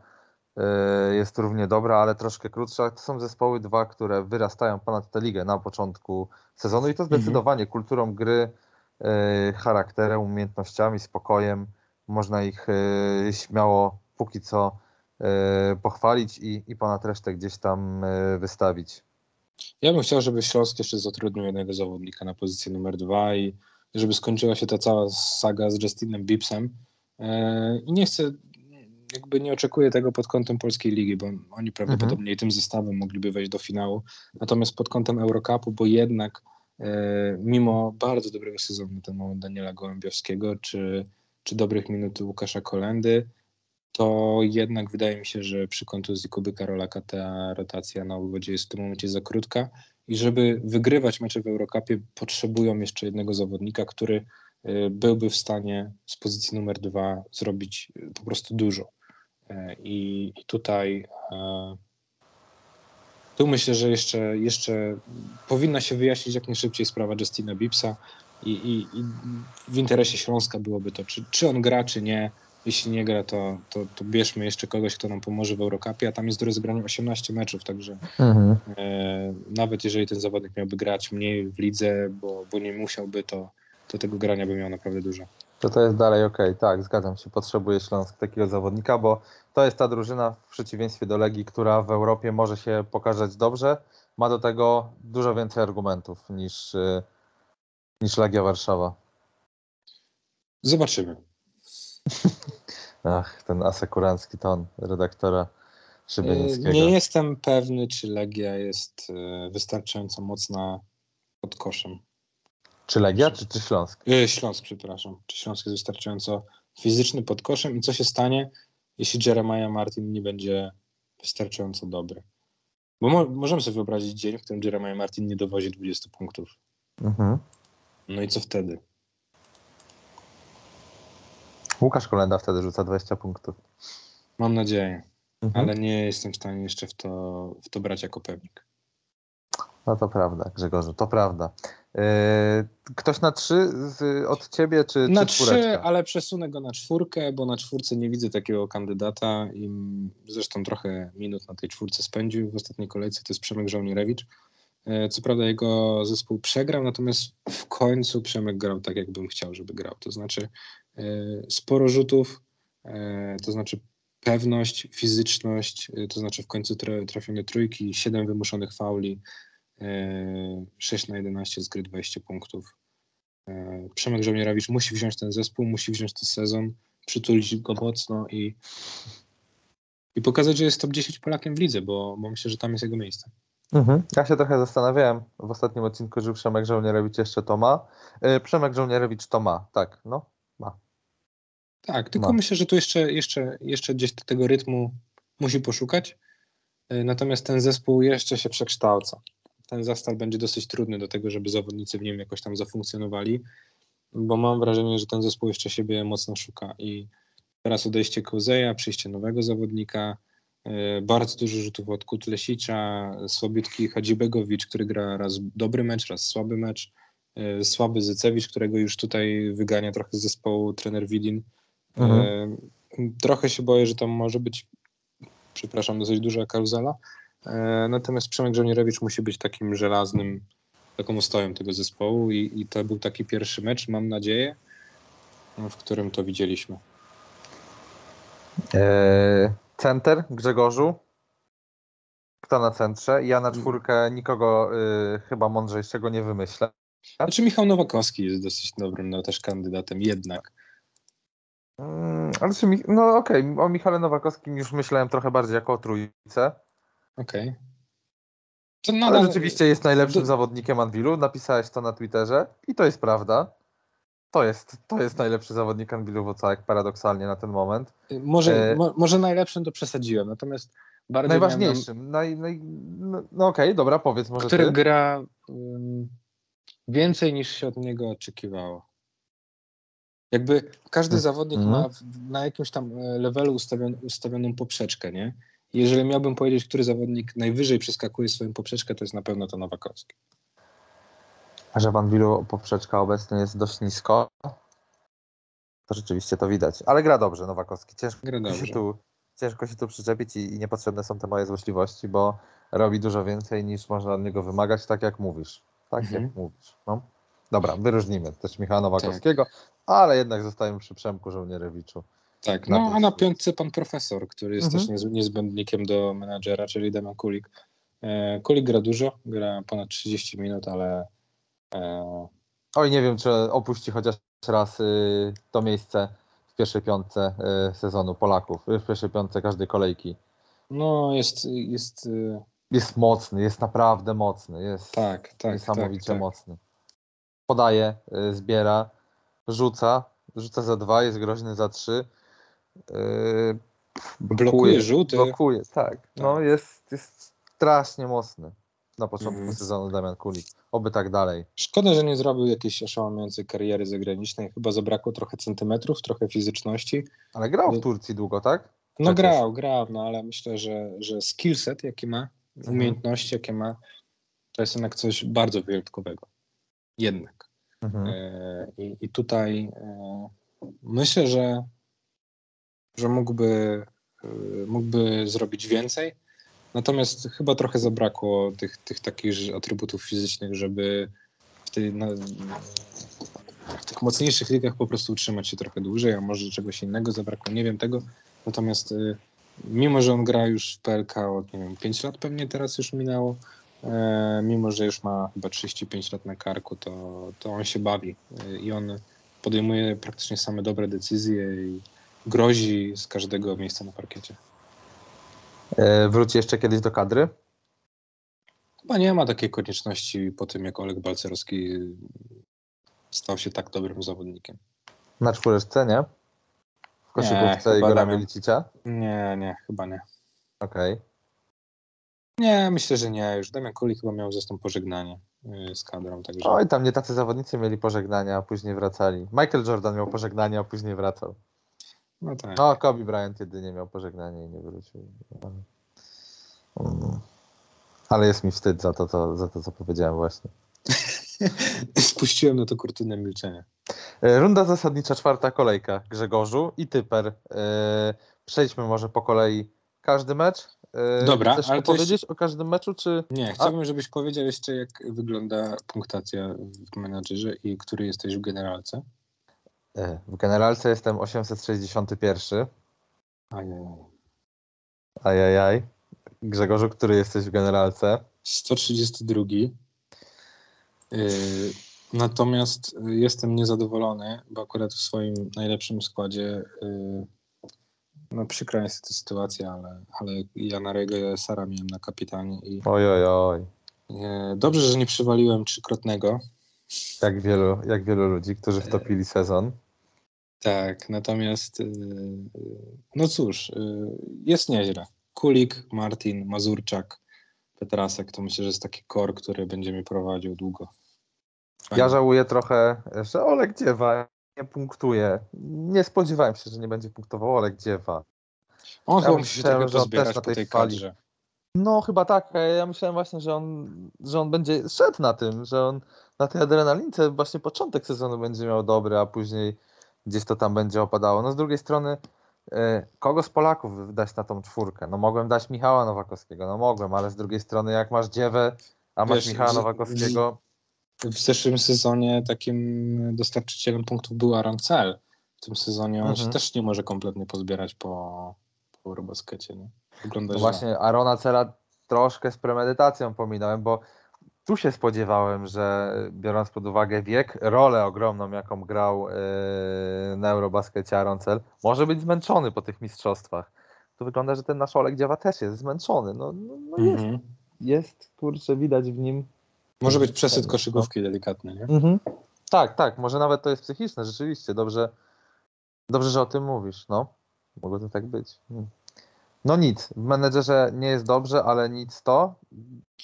y, jest równie dobra, ale troszkę krótsza. To są zespoły dwa, które wyrastają ponad tę ligę na początku sezonu i to zdecydowanie kulturą gry, y, charakterem, umiejętnościami, spokojem można ich śmiało póki co pochwalić i, i ponad resztę gdzieś tam wystawić. Ja bym chciał, żeby Śląsk jeszcze zatrudnił jednego zawodnika na pozycję numer dwa i żeby skończyła się ta cała saga z Justinem Bibsem. E, I nie chcę, jakby nie oczekuję tego pod kątem polskiej ligi, bo oni prawdopodobnie tym zestawem mogliby wejść do finału. Natomiast pod kątem Eurocupu, bo jednak e, mimo bardzo dobrego sezonu na ten moment Daniela Gołębiowskiego, czy, czy dobrych minut Łukasza Kolendy, to jednak wydaje mi się, że przy kontuzji Kuby Karolaka ta rotacja na uwodzie jest w tym momencie za krótka i żeby wygrywać mecze w Eurocupie potrzebują jeszcze jednego zawodnika, który y, byłby w stanie z pozycji numer dwa zrobić y, po prostu dużo. E, I, tutaj e, tu myślę, że jeszcze, jeszcze powinna się wyjaśnić jak najszybciej sprawa Justina Bibsa i, i, i w interesie Śląska byłoby to, czy, czy on gra, czy nie. Jeśli nie gra, to, to, to bierzmy jeszcze kogoś, kto nam pomoże w Eurocupie, a tam jest do rozegrania 18 meczów, także e, nawet jeżeli ten zawodnik miałby grać mniej w lidze, bo, bo nie musiałby, to, to tego grania by miał naprawdę dużo. To to jest dalej ok, tak, zgadzam się. Potrzebuje Śląsk takiego zawodnika, bo to jest ta drużyna w przeciwieństwie do Legii, która w Europie może się pokazać dobrze. Ma do tego dużo więcej argumentów niż, y, niż Legia Warszawa. Zobaczymy. Ach, ten asekurancki ton redaktora Szybienickiego. Nie jestem pewny, czy Legia jest e, wystarczająco mocna pod koszem. Czy Legia, czy, czy Śląsk? E, Śląsk, przepraszam. Czy Śląsk jest wystarczająco fizyczny pod koszem i co się stanie, jeśli Jeremiah Martin nie będzie wystarczająco dobry? Bo mo- możemy sobie wyobrazić dzień, w którym Jeremiah Martin nie dowozi 20 punktów. Mhm. No i co wtedy? Łukasz Kolenda wtedy rzuca 20 punktów. Mam nadzieję, Mhm. ale nie jestem w stanie jeszcze w to, w to brać jako pewnik. No to prawda, Grzegorzu, to prawda. Yy, ktoś na trzy z, od ciebie, czy, Na czy trzy, ale przesunę go na czwórkę, bo na czwórce nie widzę takiego kandydata i zresztą trochę minut na tej czwórce spędził w ostatniej kolejce, to jest Przemek Żołnierewicz. E, Co prawda jego zespół przegrał, natomiast w końcu Przemek grał tak, jakbym chciał, żeby grał. To znaczy sporo rzutów, e, to znaczy pewność, fizyczność, y, to znaczy w końcu tra- trafione trójki, 7 wymuszonych fauli, y, 6 na 11 z gry 20 punktów. Przemek Żołnierowicz musi wziąć ten zespół, musi wziąć ten sezon, przytulić go mocno i, i pokazać, że jest top 10 Polakiem w lidze, bo, bo myślę, że tam jest jego miejsce. Mhm. Ja się trochę zastanawiałem w ostatnim odcinku, że Przemek Żołnierewicz jeszcze to ma. E, Przemek Żołnierewicz to ma, tak, no. Tak, tylko Ma. myślę, że tu jeszcze, jeszcze, jeszcze gdzieś tego rytmu musi poszukać. Y, Natomiast ten zespół jeszcze się przekształca. Ten zestaw będzie dosyć trudny do tego, żeby zawodnicy w nim jakoś tam zafunkcjonowali, bo mam wrażenie, że ten zespół jeszcze siebie mocno szuka i teraz odejście Kołzeja, przyjście nowego zawodnika, y, bardzo dużo rzutów od Kutlesicza, słabiutki Hadzibegowicz, który gra raz dobry mecz, raz słaby mecz, y, słaby Zycewicz, którego już tutaj wygania trochę z zespołu trener Widin. Mhm. E, Trochę się boję, że to może być, przepraszam, dosyć duża karuzela. E, Natomiast Przemek Żołnierewicz musi być takim żelaznym, taką ostoją tego zespołu i, i to był taki pierwszy mecz, mam nadzieję, w którym to widzieliśmy. E, Center Grzegorzu. Kto na centrze? Ja na czwórkę nikogo y, chyba mądrzejszego nie wymyślę. Znaczy Michał Nowakowski jest dosyć dobrym no, też kandydatem jednak. Mm, ale czy no okej, o Michale Nowakowskim już myślałem trochę bardziej jako o trójce. Okej. To Ale nadal, rzeczywiście jest najlepszym do- zawodnikiem Anwilu. Napisałeś to na Twitterze i to jest prawda. To jest, to jest najlepszy zawodnik Anwilu Wocałek paradoksalnie na ten moment. może, e- mo, może najlepszym to przesadziłem, natomiast bardziej na- Najważniejszym. Naj, naj, no no okej, dobra, powiedz może który ty. gra ym, więcej niż się od niego oczekiwało. Jakby każdy Mhm. zawodnik ma w, na jakimś tam e, levelu ustawion, ustawioną poprzeczkę, nie? Jeżeli miałbym powiedzieć, który zawodnik najwyżej przeskakuje swoją poprzeczkę, to jest na pewno to Nowakowski. A że w Anwilu poprzeczka obecnie jest dość nisko, to rzeczywiście to widać. Ale gra dobrze Nowakowski. Ciężko Gra się dobrze. tu, ciężko się tu przyczepić i, i niepotrzebne są te moje złośliwości, bo robi dużo więcej niż można od niego wymagać, tak jak mówisz. Tak Mhm. jak mówisz. No. Dobra, wyróżnimy też Michała Nowakowskiego, ale jednak zostajemy przy Przemku Żołnierewiczu. Tak, no a na piątce pan profesor, który jest Mhm. też niez, niezbędnikiem do menadżera, czyli Damian Kulik. E, Kulik gra dużo, gra ponad 30 minut, ale e, Oj, nie wiem, czy opuści chociaż raz y, to miejsce w pierwszej piątce y, sezonu Polaków, y, w pierwszej piątce każdej kolejki. no jest, jest Jest mocny, jest naprawdę mocny, jest tak, tak, niesamowicie tak, tak. mocny. Podaje, y, zbiera, rzuca, rzuca za dwa, jest groźny za trzy. y, Blokuje rzuty. Blokuje, tak. No jest, jest strasznie mocny na początku Mhm. sezonu Damian Kulik. Oby tak dalej. Szkoda, że nie zrobił jakiejś oszałamiającej kariery zagranicznej. Chyba zabrakło trochę centymetrów, trochę fizyczności. Ale grał w Turcji długo, tak? No Przecież. grał, grał, no ale myślę, że, że skillset, jaki ma, Mhm. umiejętności, jakie ma, to jest jednak coś bardzo wyjątkowego. Jednak. Mhm. E, I, i tutaj e, myślę, że, że mógłby, e, mógłby zrobić więcej. Natomiast chyba trochę zabrakło tych, tych takich atrybutów fizycznych, żeby w, tej, w tych mocniejszych ligach po prostu utrzymać się trochę dłużej, a może czegoś innego zabrakło, nie wiem tego. Natomiast mimo, że on gra już w PLK od nie wiem, 5 lat pewnie teraz już minęło, mimo, że już ma chyba 35 lat na karku, to, to on się bawi e, i on podejmuje praktycznie same dobre decyzje i grozi z każdego miejsca na parkiecie. E, Wróci jeszcze kiedyś do kadry? Chyba nie ma takiej konieczności po tym, jak Oleg Balcerowski stał się tak dobrym zawodnikiem. Na czwóreczce, nie? W koszykówce chyba Igora. Milicicia? Nie, nie, chyba nie. Okej. Nie, myślę, że nie. Już Damian Kulik chyba miał zresztą pożegnanie y, z kadrą, także Oj, tam nie tacy zawodnicy mieli pożegnania, a później wracali. Michael Jordan miał pożegnanie, a później wracał. no tak. No, Kobe Bryant jedynie miał pożegnanie i nie wrócił. Mm. Ale jest mi wstyd za to, co, za to, co powiedziałem właśnie. Spuściłem na to kurtynę milczenia. E, Runda zasadnicza, czwarta kolejka. Grzegorzu i Typer. E, Przejdźmy może po kolei każdy mecz. E, Dobra, Chcesz ale powiedzieć o każdym meczu, czy... Nie, chciałbym, żebyś powiedział jeszcze, jak wygląda punktacja w menadżerze i który jesteś w generalce. E, W generalce jestem 861. Ajaj. Ajajaj. Grzegorzu, który jesteś w generalce? 132. Yy, natomiast jestem niezadowolony, bo akurat w swoim najlepszym składzie yy, no przykra jest ta sytuacja, ale, ale ja na Rego Sara miałem na kapitanie i Oj, oj, oj. dobrze, że nie przywaliłem trzykrotnego. Jak wielu, jak wielu ludzi, którzy wtopili sezon. Tak, natomiast yy, no cóż, yy, jest nieźle. Kulik, Martin, Mazurczak, Petrasek to myślę, że jest taki kor, który będzie mnie prowadził długo. Ja żałuję trochę, że Olek Dziewa nie punktuje. Nie spodziewałem się, że nie będzie punktował Olek Dziewa. On Ja chyba się tego pozbierać na po tej tej fali. kadrze. No chyba tak. Ja myślałem właśnie, że on, że on będzie szedł na tym, że on na tej adrenalince właśnie początek sezonu będzie miał dobry, a później gdzieś to tam będzie opadało. No z drugiej strony, e, kogo z Polaków dać na tą czwórkę? No mogłem dać Michała Nowakowskiego, no mogłem, ale z drugiej strony jak masz Dziewę, a masz Wiesz, Michała Nowakowskiego, W zeszłym sezonie takim dostarczycielem punktów był Aaron Cell. W tym sezonie on Mhm. się też nie może kompletnie pozbierać po, po Eurobaskecie. Nie? Wygląda No właśnie Arona Cela troszkę z premedytacją pominąłem, bo tu się spodziewałem, że biorąc pod uwagę wiek, rolę ogromną, jaką grał yy, na Eurobaskecie Aron Cel, może być zmęczony po tych mistrzostwach. Tu wygląda, że ten nasz Olek Dziewa też jest zmęczony. No, no, no jest, Mhm. jest, kurczę, widać w nim. Może być przesyt koszykówki delikatny, nie? Mhm. Tak, tak, może nawet to jest psychiczne, rzeczywiście. Dobrze, dobrze że o tym mówisz. No, mogło to tak być. Hmm. No nic, w menedżerze nie jest dobrze, ale nic to.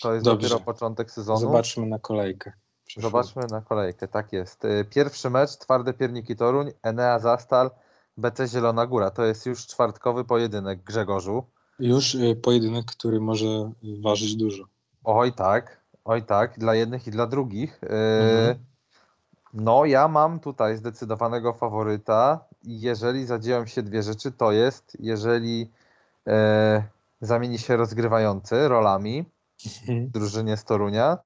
To jest Dobrze. dopiero początek sezonu. Zobaczmy na kolejkę. Zobaczmy na kolejkę, tak jest. Y, Pierwszy mecz, Twarde Pierniki Toruń, Enea Zastal, BC Zielona Góra. To jest już czwartkowy pojedynek Grzegorzu. Już y, pojedynek, który może ważyć dużo. Oj tak, oj tak, dla jednych i dla drugich. Y, Mhm. No, ja mam tutaj zdecydowanego faworyta jeżeli zadzieją się dwie rzeczy, to jest, jeżeli e, zamieni się rozgrywający rolami w drużynie z Torunia,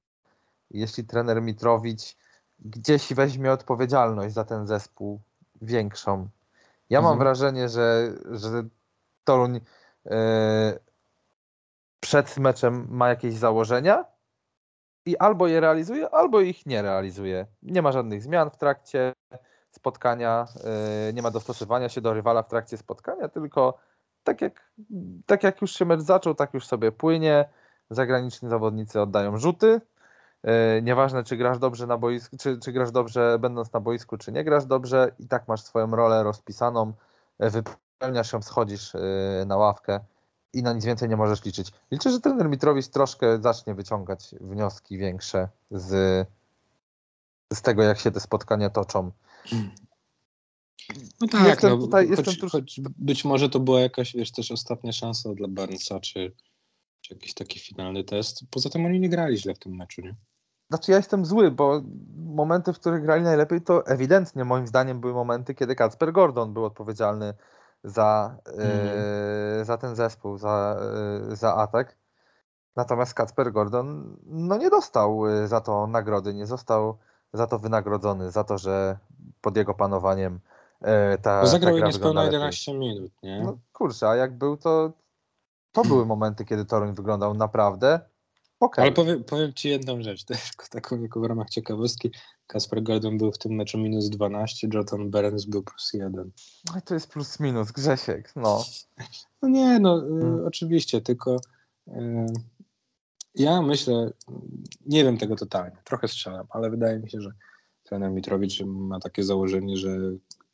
jeśli trener Mitrowicz gdzieś weźmie odpowiedzialność za ten zespół większą. Ja mam Mhm. wrażenie, że, że Toruń e, przed meczem ma jakieś założenia i albo je realizuje, albo ich nie realizuje. Nie ma żadnych zmian w trakcie spotkania, yy, nie ma dostosowania się do rywala w trakcie spotkania, tylko tak jak, tak jak już się mecz zaczął, tak już sobie płynie. Zagraniczni zawodnicy oddają rzuty. Yy, Nieważne, czy grasz dobrze na boisku, czy, czy grasz dobrze będąc na boisku, czy nie grasz dobrze, i tak masz swoją rolę rozpisaną, wypełniasz ją, schodzisz yy, na ławkę i na nic więcej nie możesz liczyć. Liczę, że trener Mitrowicz troszkę zacznie wyciągać wnioski większe z, z tego, jak się te spotkania toczą. No tak, Jestem no, tutaj- choć, jestem choć być może to była jakaś, wiesz, też ostatnia szansa dla Barnesa, czy, czy jakiś taki finalny test. Poza tym oni nie grali źle w tym meczu, nie? Znaczy ja jestem zły, bo momenty, w których grali najlepiej, to ewidentnie moim zdaniem były momenty, kiedy Kacper Gordon był odpowiedzialny za, e, za ten zespół, za, e, za atak. Natomiast Kacper Gordon no nie dostał e, za to nagrody, nie został za to wynagrodzony, za to, że pod jego panowaniem ta, ta zagrał gra niespełna wygląda lepiej. 11 minut, nie? No kurczę, a jak był to, to były momenty, kiedy Toruń wyglądał naprawdę okej. Ale powiem, powiem ci jedną rzecz, tylko taką jako w ramach ciekawostki. Kasper Gordon był w tym meczu minus 12, Jordan Berens był plus 1. No i To jest plus minus, Grzesiek, no. No nie, no y, Hmm. oczywiście, tylko y, ja myślę, nie wiem tego totalnie, trochę strzelam, ale wydaje mi się, że trener Mitrowicz ma takie założenie, że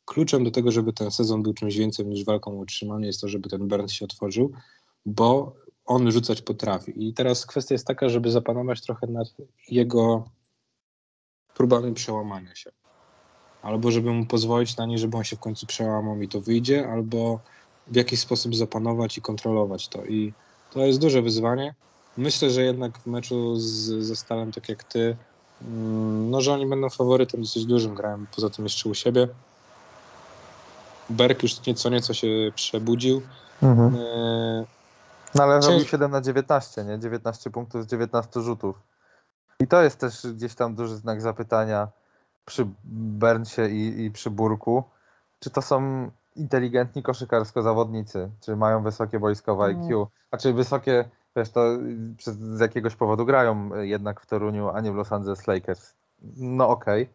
kluczem do tego, żeby ten sezon był czymś więcej niż walką o utrzymanie jest to, żeby ten Berns się otworzył, bo on rzucać potrafi. I teraz kwestia jest taka, żeby zapanować trochę nad jego próbami przełamania się. Albo żeby mu pozwolić na nie, żeby on się w końcu przełamał i to wyjdzie, albo w jakiś sposób zapanować i kontrolować to. I to jest duże wyzwanie. Myślę, że jednak w meczu z, ze Stalem, tak jak ty, mm, no, że oni będą faworytem dosyć dużym. Grałem poza tym jeszcze u siebie. Berk już nieco, nieco się przebudził. Mhm. E, No ale robił Cięż- 7 na 19, nie? 19 punktów z 19 rzutów. I to jest też gdzieś tam duży znak zapytania przy Bernsie i, i przy Burku. Czy to są inteligentni koszykarsko zawodnicy, czy mają wysokie boiskowe IQ, a czy wysokie, wiesz, to przez, z jakiegoś powodu grają jednak w Toruniu, a nie w Los Angeles Lakers. No okej,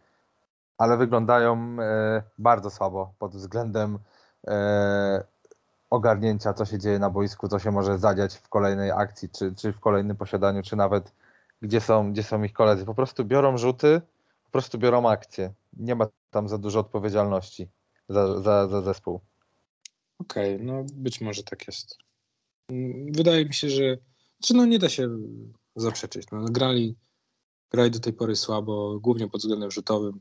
ale wyglądają e, bardzo słabo pod względem e, ogarnięcia, co się dzieje na boisku, co się może zadziać w kolejnej akcji, czy, czy w kolejnym posiadaniu, czy nawet gdzie są, gdzie są ich koledzy. Po prostu biorą rzuty, po prostu biorą akcje. Nie ma tam za dużo odpowiedzialności za, za, za zespół. Okej, no być może tak jest. Wydaje mi się, że czy no nie da się zaprzeczyć. No, grali, grali do tej pory słabo, głównie pod względem rzutowym.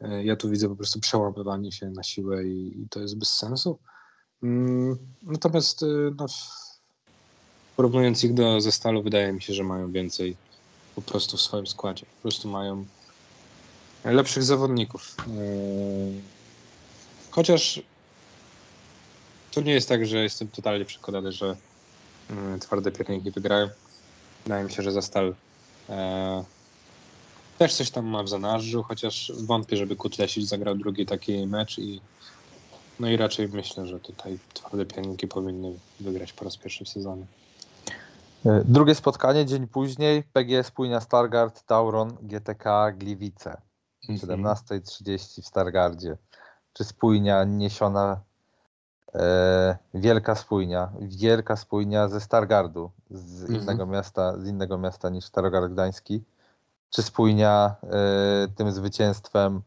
E, Ja tu widzę po prostu przełamywanie się na siłę i, i to jest bez sensu. Mm, Natomiast y, no, porównując ich do ze Stalu, wydaje mi się, że mają więcej po prostu w swoim składzie. Po prostu mają lepszych zawodników. E, Chociaż to nie jest tak, że jestem totalnie przekonany, że mm, twarde pierniki wygrają. Wydaje mi się, że za Stal e, też coś tam ma w zanadrzu, chociaż wątpię, żeby Kutlesic zagrał drugi taki mecz i no i raczej myślę, że tutaj twarde pierniki powinny wygrać po raz pierwszy w sezonie. E, Drugie spotkanie, dzień później, PGS Płynia Stargard, Tauron, GTK Gliwice. Mhm. 17.30 w Stargardzie. Czy spójnia niesiona, e, wielka spójnia, wielka spójnia ze Stargardu, z Mhm. innego miasta, z innego miasta niż Starogard Gdański. Czy spójnia e, tym zwycięstwem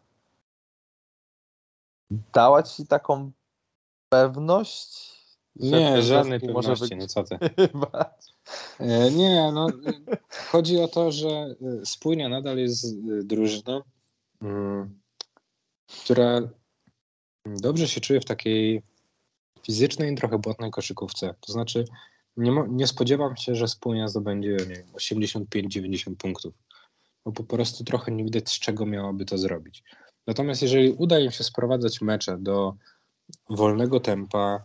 dała ci taką pewność? Nie, żadnej zespół może pewności, być- no co ty. E, Nie, no e, chodzi o to, że e, Spójnia nadal jest drużyną, mm, która dobrze się czuje w takiej fizycznej i trochę błotnej koszykówce. To znaczy nie, nie spodziewam się, że Spójnia zdobędzie nie wiem, 85-90 punktów, bo po prostu trochę nie widać z czego miałaby to zrobić. Natomiast jeżeli uda im się sprowadzać mecze do wolnego tempa,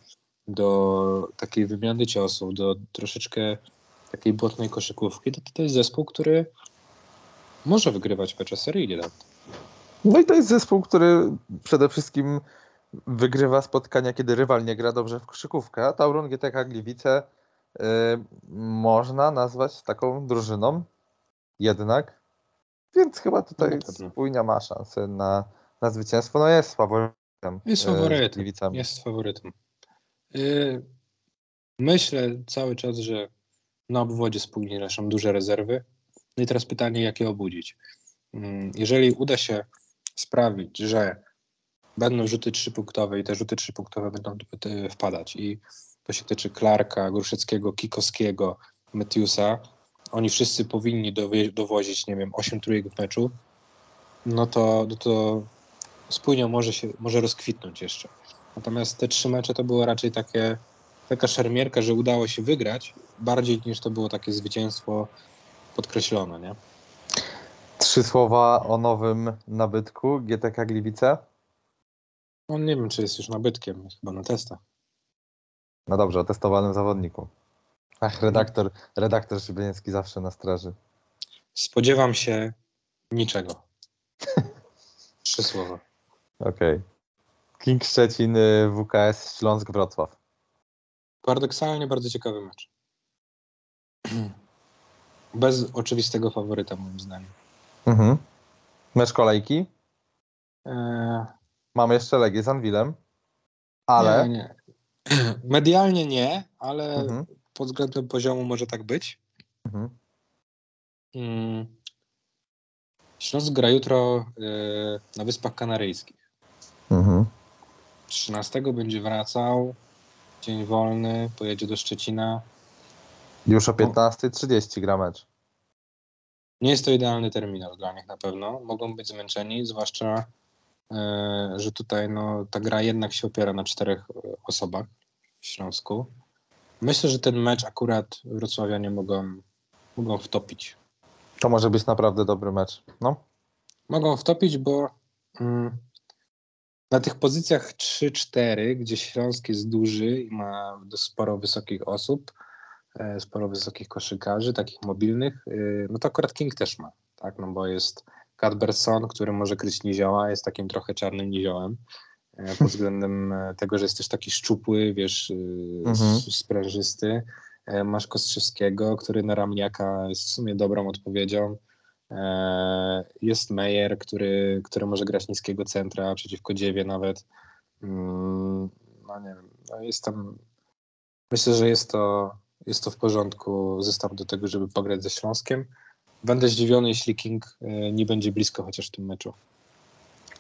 do takiej wymiany ciosów, do troszeczkę takiej błotnej koszykówki, to to jest zespół, który może wygrywać mecze seryjnie. No i to jest zespół, który przede wszystkim wygrywa spotkania, kiedy rywal nie gra dobrze w koszykówkę. A Tauron GTK Gliwice y, można nazwać taką drużyną jednak. Więc chyba tutaj No spójnia ma szansę na, na zwycięstwo. No jest faworytem. Jest y, faworytem. Jest faworytem. Yy, Myślę cały czas, że na obwodzie spójni leżą duże rezerwy. No i teraz pytanie, jak je obudzić. Mm, Jeżeli uda się sprawić, że będą rzuty trzypunktowe i te rzuty trzypunktowe będą wpadać i to się tyczy Clarka, Gruszeckiego, Kikowskiego, Matthewsa, oni wszyscy powinni dowie- dowozić, nie wiem, 8 trójek w meczu, no to, no to spójnia może się może rozkwitnąć jeszcze. Natomiast te trzy mecze to było raczej takie, taka szermierka, że udało się wygrać, bardziej niż to było takie zwycięstwo podkreślone, nie? Trzy słowa o nowym nabytku GTK Gliwice. No nie wiem, czy jest już nabytkiem, chyba na testach. No dobrze, o testowanym zawodniku. Ach, redaktor, redaktor Szybieniecki zawsze na straży. Spodziewam się niczego. Trzy słowa. Okej. King Szczecin, y, WKS Śląsk Wrocław. Paradoksalnie bardzo ciekawy mecz. Bez oczywistego faworyta, moim zdaniem. Mhm. Mecz kolejki. Eee, Mamy jeszcze Legię z Anwilem. Ale. Nie, nie. Medialnie nie, ale Mhm. Pod względem poziomu może tak być. Mhm. Mm. Śląsk gra jutro e, na Wyspach Kanaryjskich. Mhm. 13 będzie wracał, dzień wolny, pojedzie do Szczecina. Już o 15.30 gra mecz. Nie jest to idealny terminal dla nich na pewno. Mogą być zmęczeni, zwłaszcza, e, że tutaj no, ta gra jednak się opiera na czterech e, osobach w Śląsku. Myślę, że ten mecz akurat wrocławianie mogą, mogą wtopić. To może być naprawdę dobry mecz. No. Mogą wtopić, bo mm, na tych pozycjach 3-4, gdzie Śląsk jest duży i ma sporo wysokich osób, e, sporo wysokich koszykarzy, takich mobilnych, y, no to akurat King też ma, tak, no bo jest Cadberson, który może kryć nizioła, jest takim trochę czarnym niziołem. E, pod względem e, tego, że jest też taki szczupły, wiesz, y, Mhm. sprężysty. E, Masz Kostrzewskiego, który na Ramniaka jest w sumie dobrą odpowiedzią. E, Jest Meyer, który, który może grać niskiego centra przeciwko Dziewie nawet. Mm, No nie wiem, no jest tam... Myślę, że jest to, jest to w porządku zestaw do tego, żeby pograć ze Śląskiem. Będę zdziwiony, jeśli King e, nie będzie blisko chociaż w tym meczu.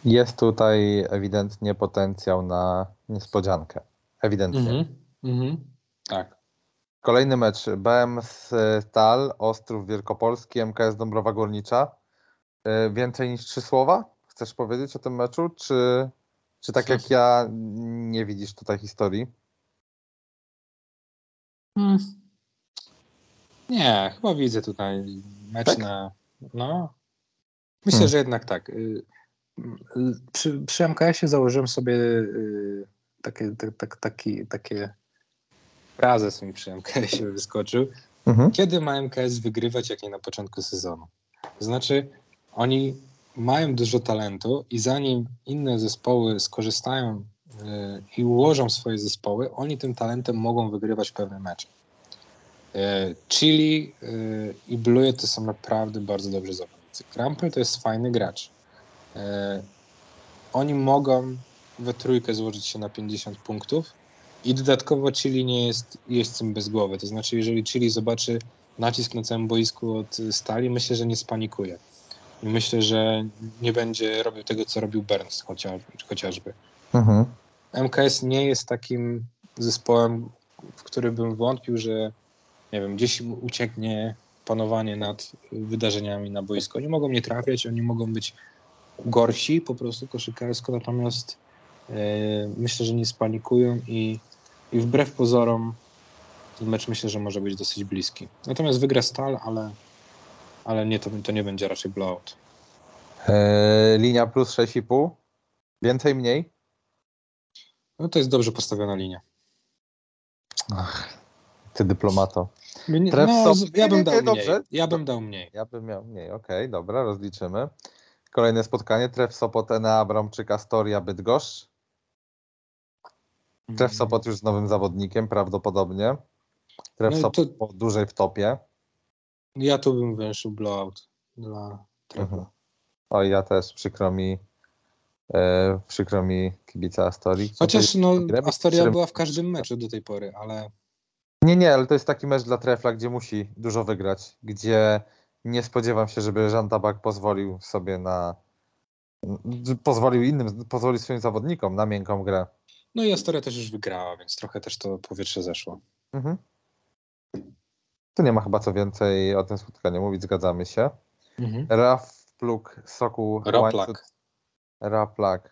Jest tutaj ewidentnie potencjał na niespodziankę. Ewidentnie. Mhm. Tak. Kolejny mecz. BM Stal, Ostrów Wielkopolski, MKS Dąbrowa Górnicza. E, Więcej niż trzy słowa? Chcesz powiedzieć o tym meczu? Czy, czy tak jak ja nie widzisz tutaj historii? Hmm. Nie, chyba widzę tutaj mecz Tak? na. No. Myślę, Hmm. że jednak tak. Przy, przy MKS-ie założyłem sobie y, takie, tak, tak, taki, takie frazes mi przy MKS-ie wyskoczył. Mhm. Kiedy ma MKS wygrywać, jak nie na początku sezonu? To znaczy, oni mają dużo talentu i zanim inne zespoły skorzystają y, i ułożą swoje zespoły, oni tym talentem mogą wygrywać pewne mecze. Y, Chili i Blue to są naprawdę bardzo dobrzy zawodnicy. Krampel to jest fajny gracz. Y, Oni mogą we trójkę złożyć się na 50 punktów i dodatkowo Chili nie jest jeźdźcem bez głowy. To znaczy, jeżeli Chili zobaczy nacisk na całym boisku od stali, myślę, że nie spanikuje. I myślę, że nie będzie robił tego, co robił Burns chociaż, chociażby. Mhm. MKS nie jest takim zespołem, w który bym wątpił, że nie wiem, gdzieś ucieknie panowanie nad wydarzeniami na boisku. Oni mogą nie trafiać, oni mogą być gorsi po prostu koszykarsko, natomiast e, myślę, że nie spanikują i, i wbrew pozorom ten mecz myślę, że może być dosyć bliski. Natomiast wygra Stal, ale, ale nie, to, to nie będzie raczej blowout. E, linia plus 6,5. Więcej, mniej? No to jest dobrze postawiona linia. Ach, ty dyplomato. Nie, Tref no, ja bym dał nie, mniej. Ja bym dał mniej. Ja bym miał mniej. Okej, dobra, rozliczymy. Kolejne spotkanie. Tref Sopot, Enea Abramczyk, Astoria, Bydgoszcz. Tref Sopot już z nowym zawodnikiem prawdopodobnie. Tref No Sopot to- po dłużej w topie. Ja tu bym węszył blowout dla Trefa. Mhm. Oj, ja też, przykro mi. E, przykro mi kibica Astorii. Chociaż no, Astoria była w każdym meczu do tej pory, ale Nie, nie, ale to jest taki mecz dla Trefla, gdzie musi dużo wygrać, gdzie nie spodziewam się, żeby Jean Tabak pozwolił sobie na pozwolił innym, pozwolił swoim zawodnikom na miękką grę. no i Astoria też już wygrała, więc trochę też to powietrze zeszło. Mhm. Tu nie ma chyba co więcej o tym spotkaniu mówić, zgadzamy się. Raf Pluk, Soku, Roplak. Raplak.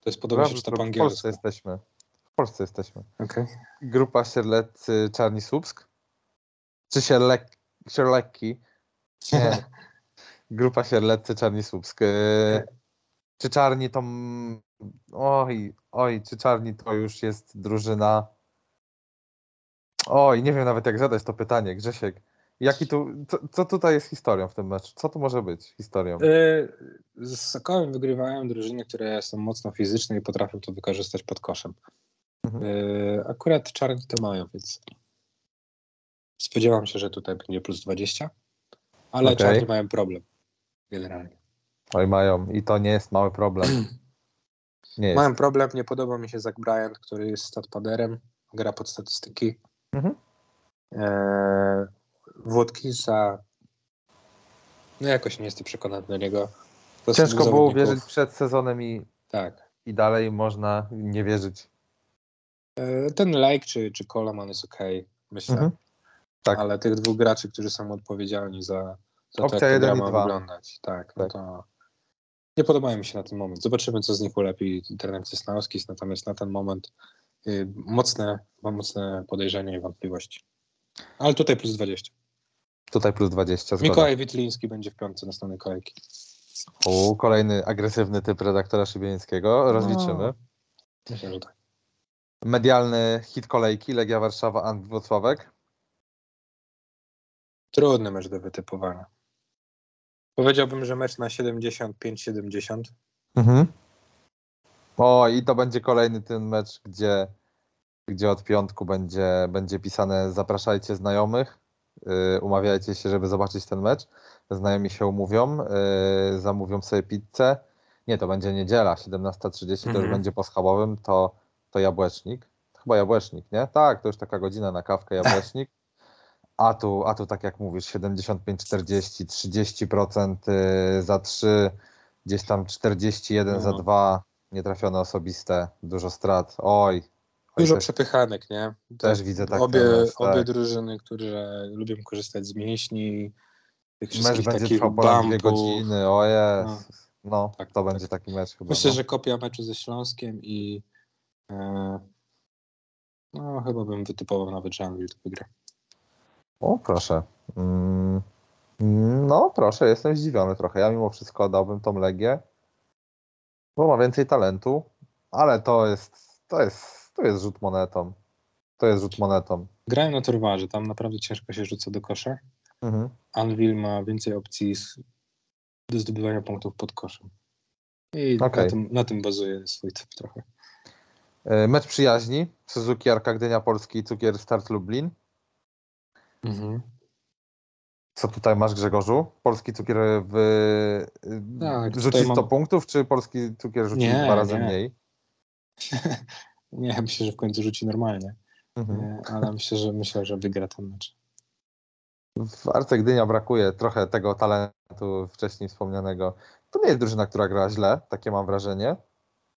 To jest podobno się Raf Pluk, po W angielsku. Polsce jesteśmy. W Polsce jesteśmy. Okej. Grupa Sierleccy, Czarni Słupsk? Czy Sierlek, Sierlekki? Nie. Grupa Sierleccy, Czarni Słupsk. E, Czy Czarni to... Oj, oj, czy Czarni to już jest drużyna... Oj, nie wiem nawet jak zadać to pytanie, Grzesiek. Jaki tu, co, co tutaj jest historią w tym meczu? Co tu może być historią? Y, Z Sokołem wygrywają drużyny, które są mocno fizyczne i potrafią to wykorzystać pod koszem. Mhm. Y, Akurat czarni to mają, więc spodziewam się, że tutaj będzie plus 20, ale czarni mają problem generalnie. Oj, mają. I to nie jest mały problem. Nie jest. Mają problem, nie podoba mi się Zach Bryant, który jest statpaderem, gra pod statystyki. Mhm. Eee, Włodkinsa, no jakoś nie jestem przekonany do niego. To jest Ciężko było wierzyć przed sezonem i, Tak. i dalej można nie wierzyć. Eee, ten Lake czy, czy Coleman jest ok, myślę. Mhm. Tak. Ale tych dwóch graczy, którzy są odpowiedzialni za, za to, Opcja jak jeden gra i ma wyglądać. Tak, no Tak. to nie podobają mi się na ten moment. Zobaczymy, co z nich ulepi trener Cysnauskis, natomiast na ten moment y, mocne, mam mocne podejrzenia i wątpliwości. Ale tutaj plus 20. Tutaj plus 20. Zgoda. Mikołaj Witliński będzie w piątce następnej kolejki. U, kolejny agresywny typ redaktora Szybieńskiego. Rozliczymy. Że tak. Medialny hit kolejki. Legia Warszawa, Ant Włocławek. Trudny mecz do wytypowania. Powiedziałbym, że mecz na 75-70. Mhm. O, i to będzie kolejny ten mecz, gdzie, gdzie od piątku będzie, będzie pisane zapraszajcie znajomych, yy, umawiajcie się, żeby zobaczyć ten mecz. Znajomi się umówią, yy, zamówią sobie pizzę. Nie, to będzie niedziela, 17.30, to już Mhm. będzie po schabowym, to, to jabłecznik. Chyba jabłecznik, nie? Tak, to już taka godzina na kawkę jabłecznik. A tu, a tu tak jak mówisz, 75-40, 30% y, za 3, gdzieś tam 41 za No. 2, nietrafione osobiste, dużo strat. Oj. Dużo też, przepychanek, nie? też widzę tak obie, mecz, tak. obie drużyny, które lubią korzystać z mięśni, Mecz będzie trwał ponad dwie godziny, o jest. No, Tak, to tak. będzie taki mecz chyba. Myślę, no. że kopia meczu ze Śląskiem i e, no chyba bym wytypował nawet, że Anvil to wygra. O, proszę. Mm, no, proszę, jestem zdziwiony trochę. Ja mimo wszystko dałbym tą Legię, bo ma więcej talentu, ale to jest, to jest, to jest rzut monetą. To jest rzut monetą. Grają na turwarze, tam naprawdę ciężko się rzuca do kosza. Mhm. Anvil ma więcej opcji do zdobywania punktów pod koszem. I Okej. na, tym, na tym bazuje swój typ trochę. E, Mecz przyjaźni. Suzuki Arka Gdynia Polski i Cukier Start Lublin. Mhm. Co tutaj masz Grzegorzu? Polski cukier w... Tak, rzuci tutaj 100 mam- punktów, czy polski cukier rzuci Nie, dwa razy nie. mniej? Nie, myślę, że w końcu rzuci normalnie, Mhm. nie, ale myślę, że myślę, że wygra ten mecz. W Arce Gdynia brakuje trochę tego talentu wcześniej wspomnianego. To nie jest drużyna, która gra źle, takie mam wrażenie.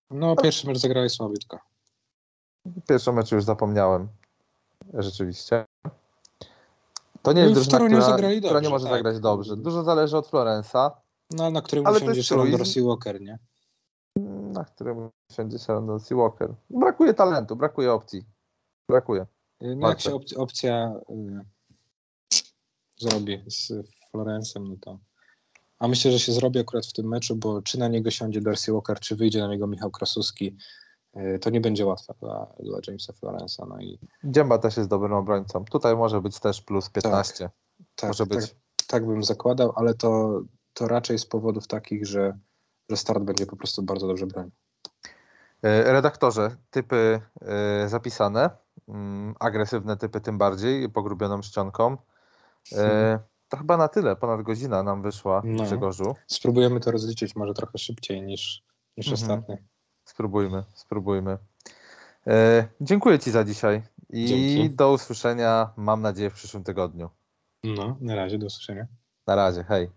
No, pierwszy mecz zagrali słabiutko. Pierwszy mecz już zapomniałem. Rzeczywiście. To nie No i jest w drużyna, która, zagrali która nie dobrze, może tak. zagrać dobrze. Dużo zależy od Florensa, No, na którym usiądzie Sharon. Dorsey Walker, nie? na którym siądzie Sharon Dorsey Walker. Brakuje talentu, brakuje opcji. Brakuje. No, jak się op- opcja y, zrobi z Florencem, no to. A myślę, że się zrobi akurat w tym meczu, bo czy na niego siądzie Dorsey Walker, czy wyjdzie na niego Michał Krasuski, y, to nie będzie łatwe dla, dla Jamesa Florensa. No i Dzięba też jest dobrym obrońcą. Tutaj może być też plus 15. tak, Może być. tak, tak bym zakładał, ale to, to raczej z powodów takich, że, że start będzie po prostu bardzo dobrze bronił. E, Redaktorze, typy e, zapisane. Mm, Agresywne typy tym bardziej, pogrubioną czcionką. E, To chyba na tyle. Ponad godzina nam wyszła No. Grzegorzu. Spróbujemy to rozliczyć może trochę szybciej niż, niż Mhm. ostatnio. Spróbujmy, spróbujmy. E, Dziękuję Ci za dzisiaj i Dzięki. do usłyszenia, mam nadzieję, w przyszłym tygodniu. No, na razie, do usłyszenia. Na razie, hej.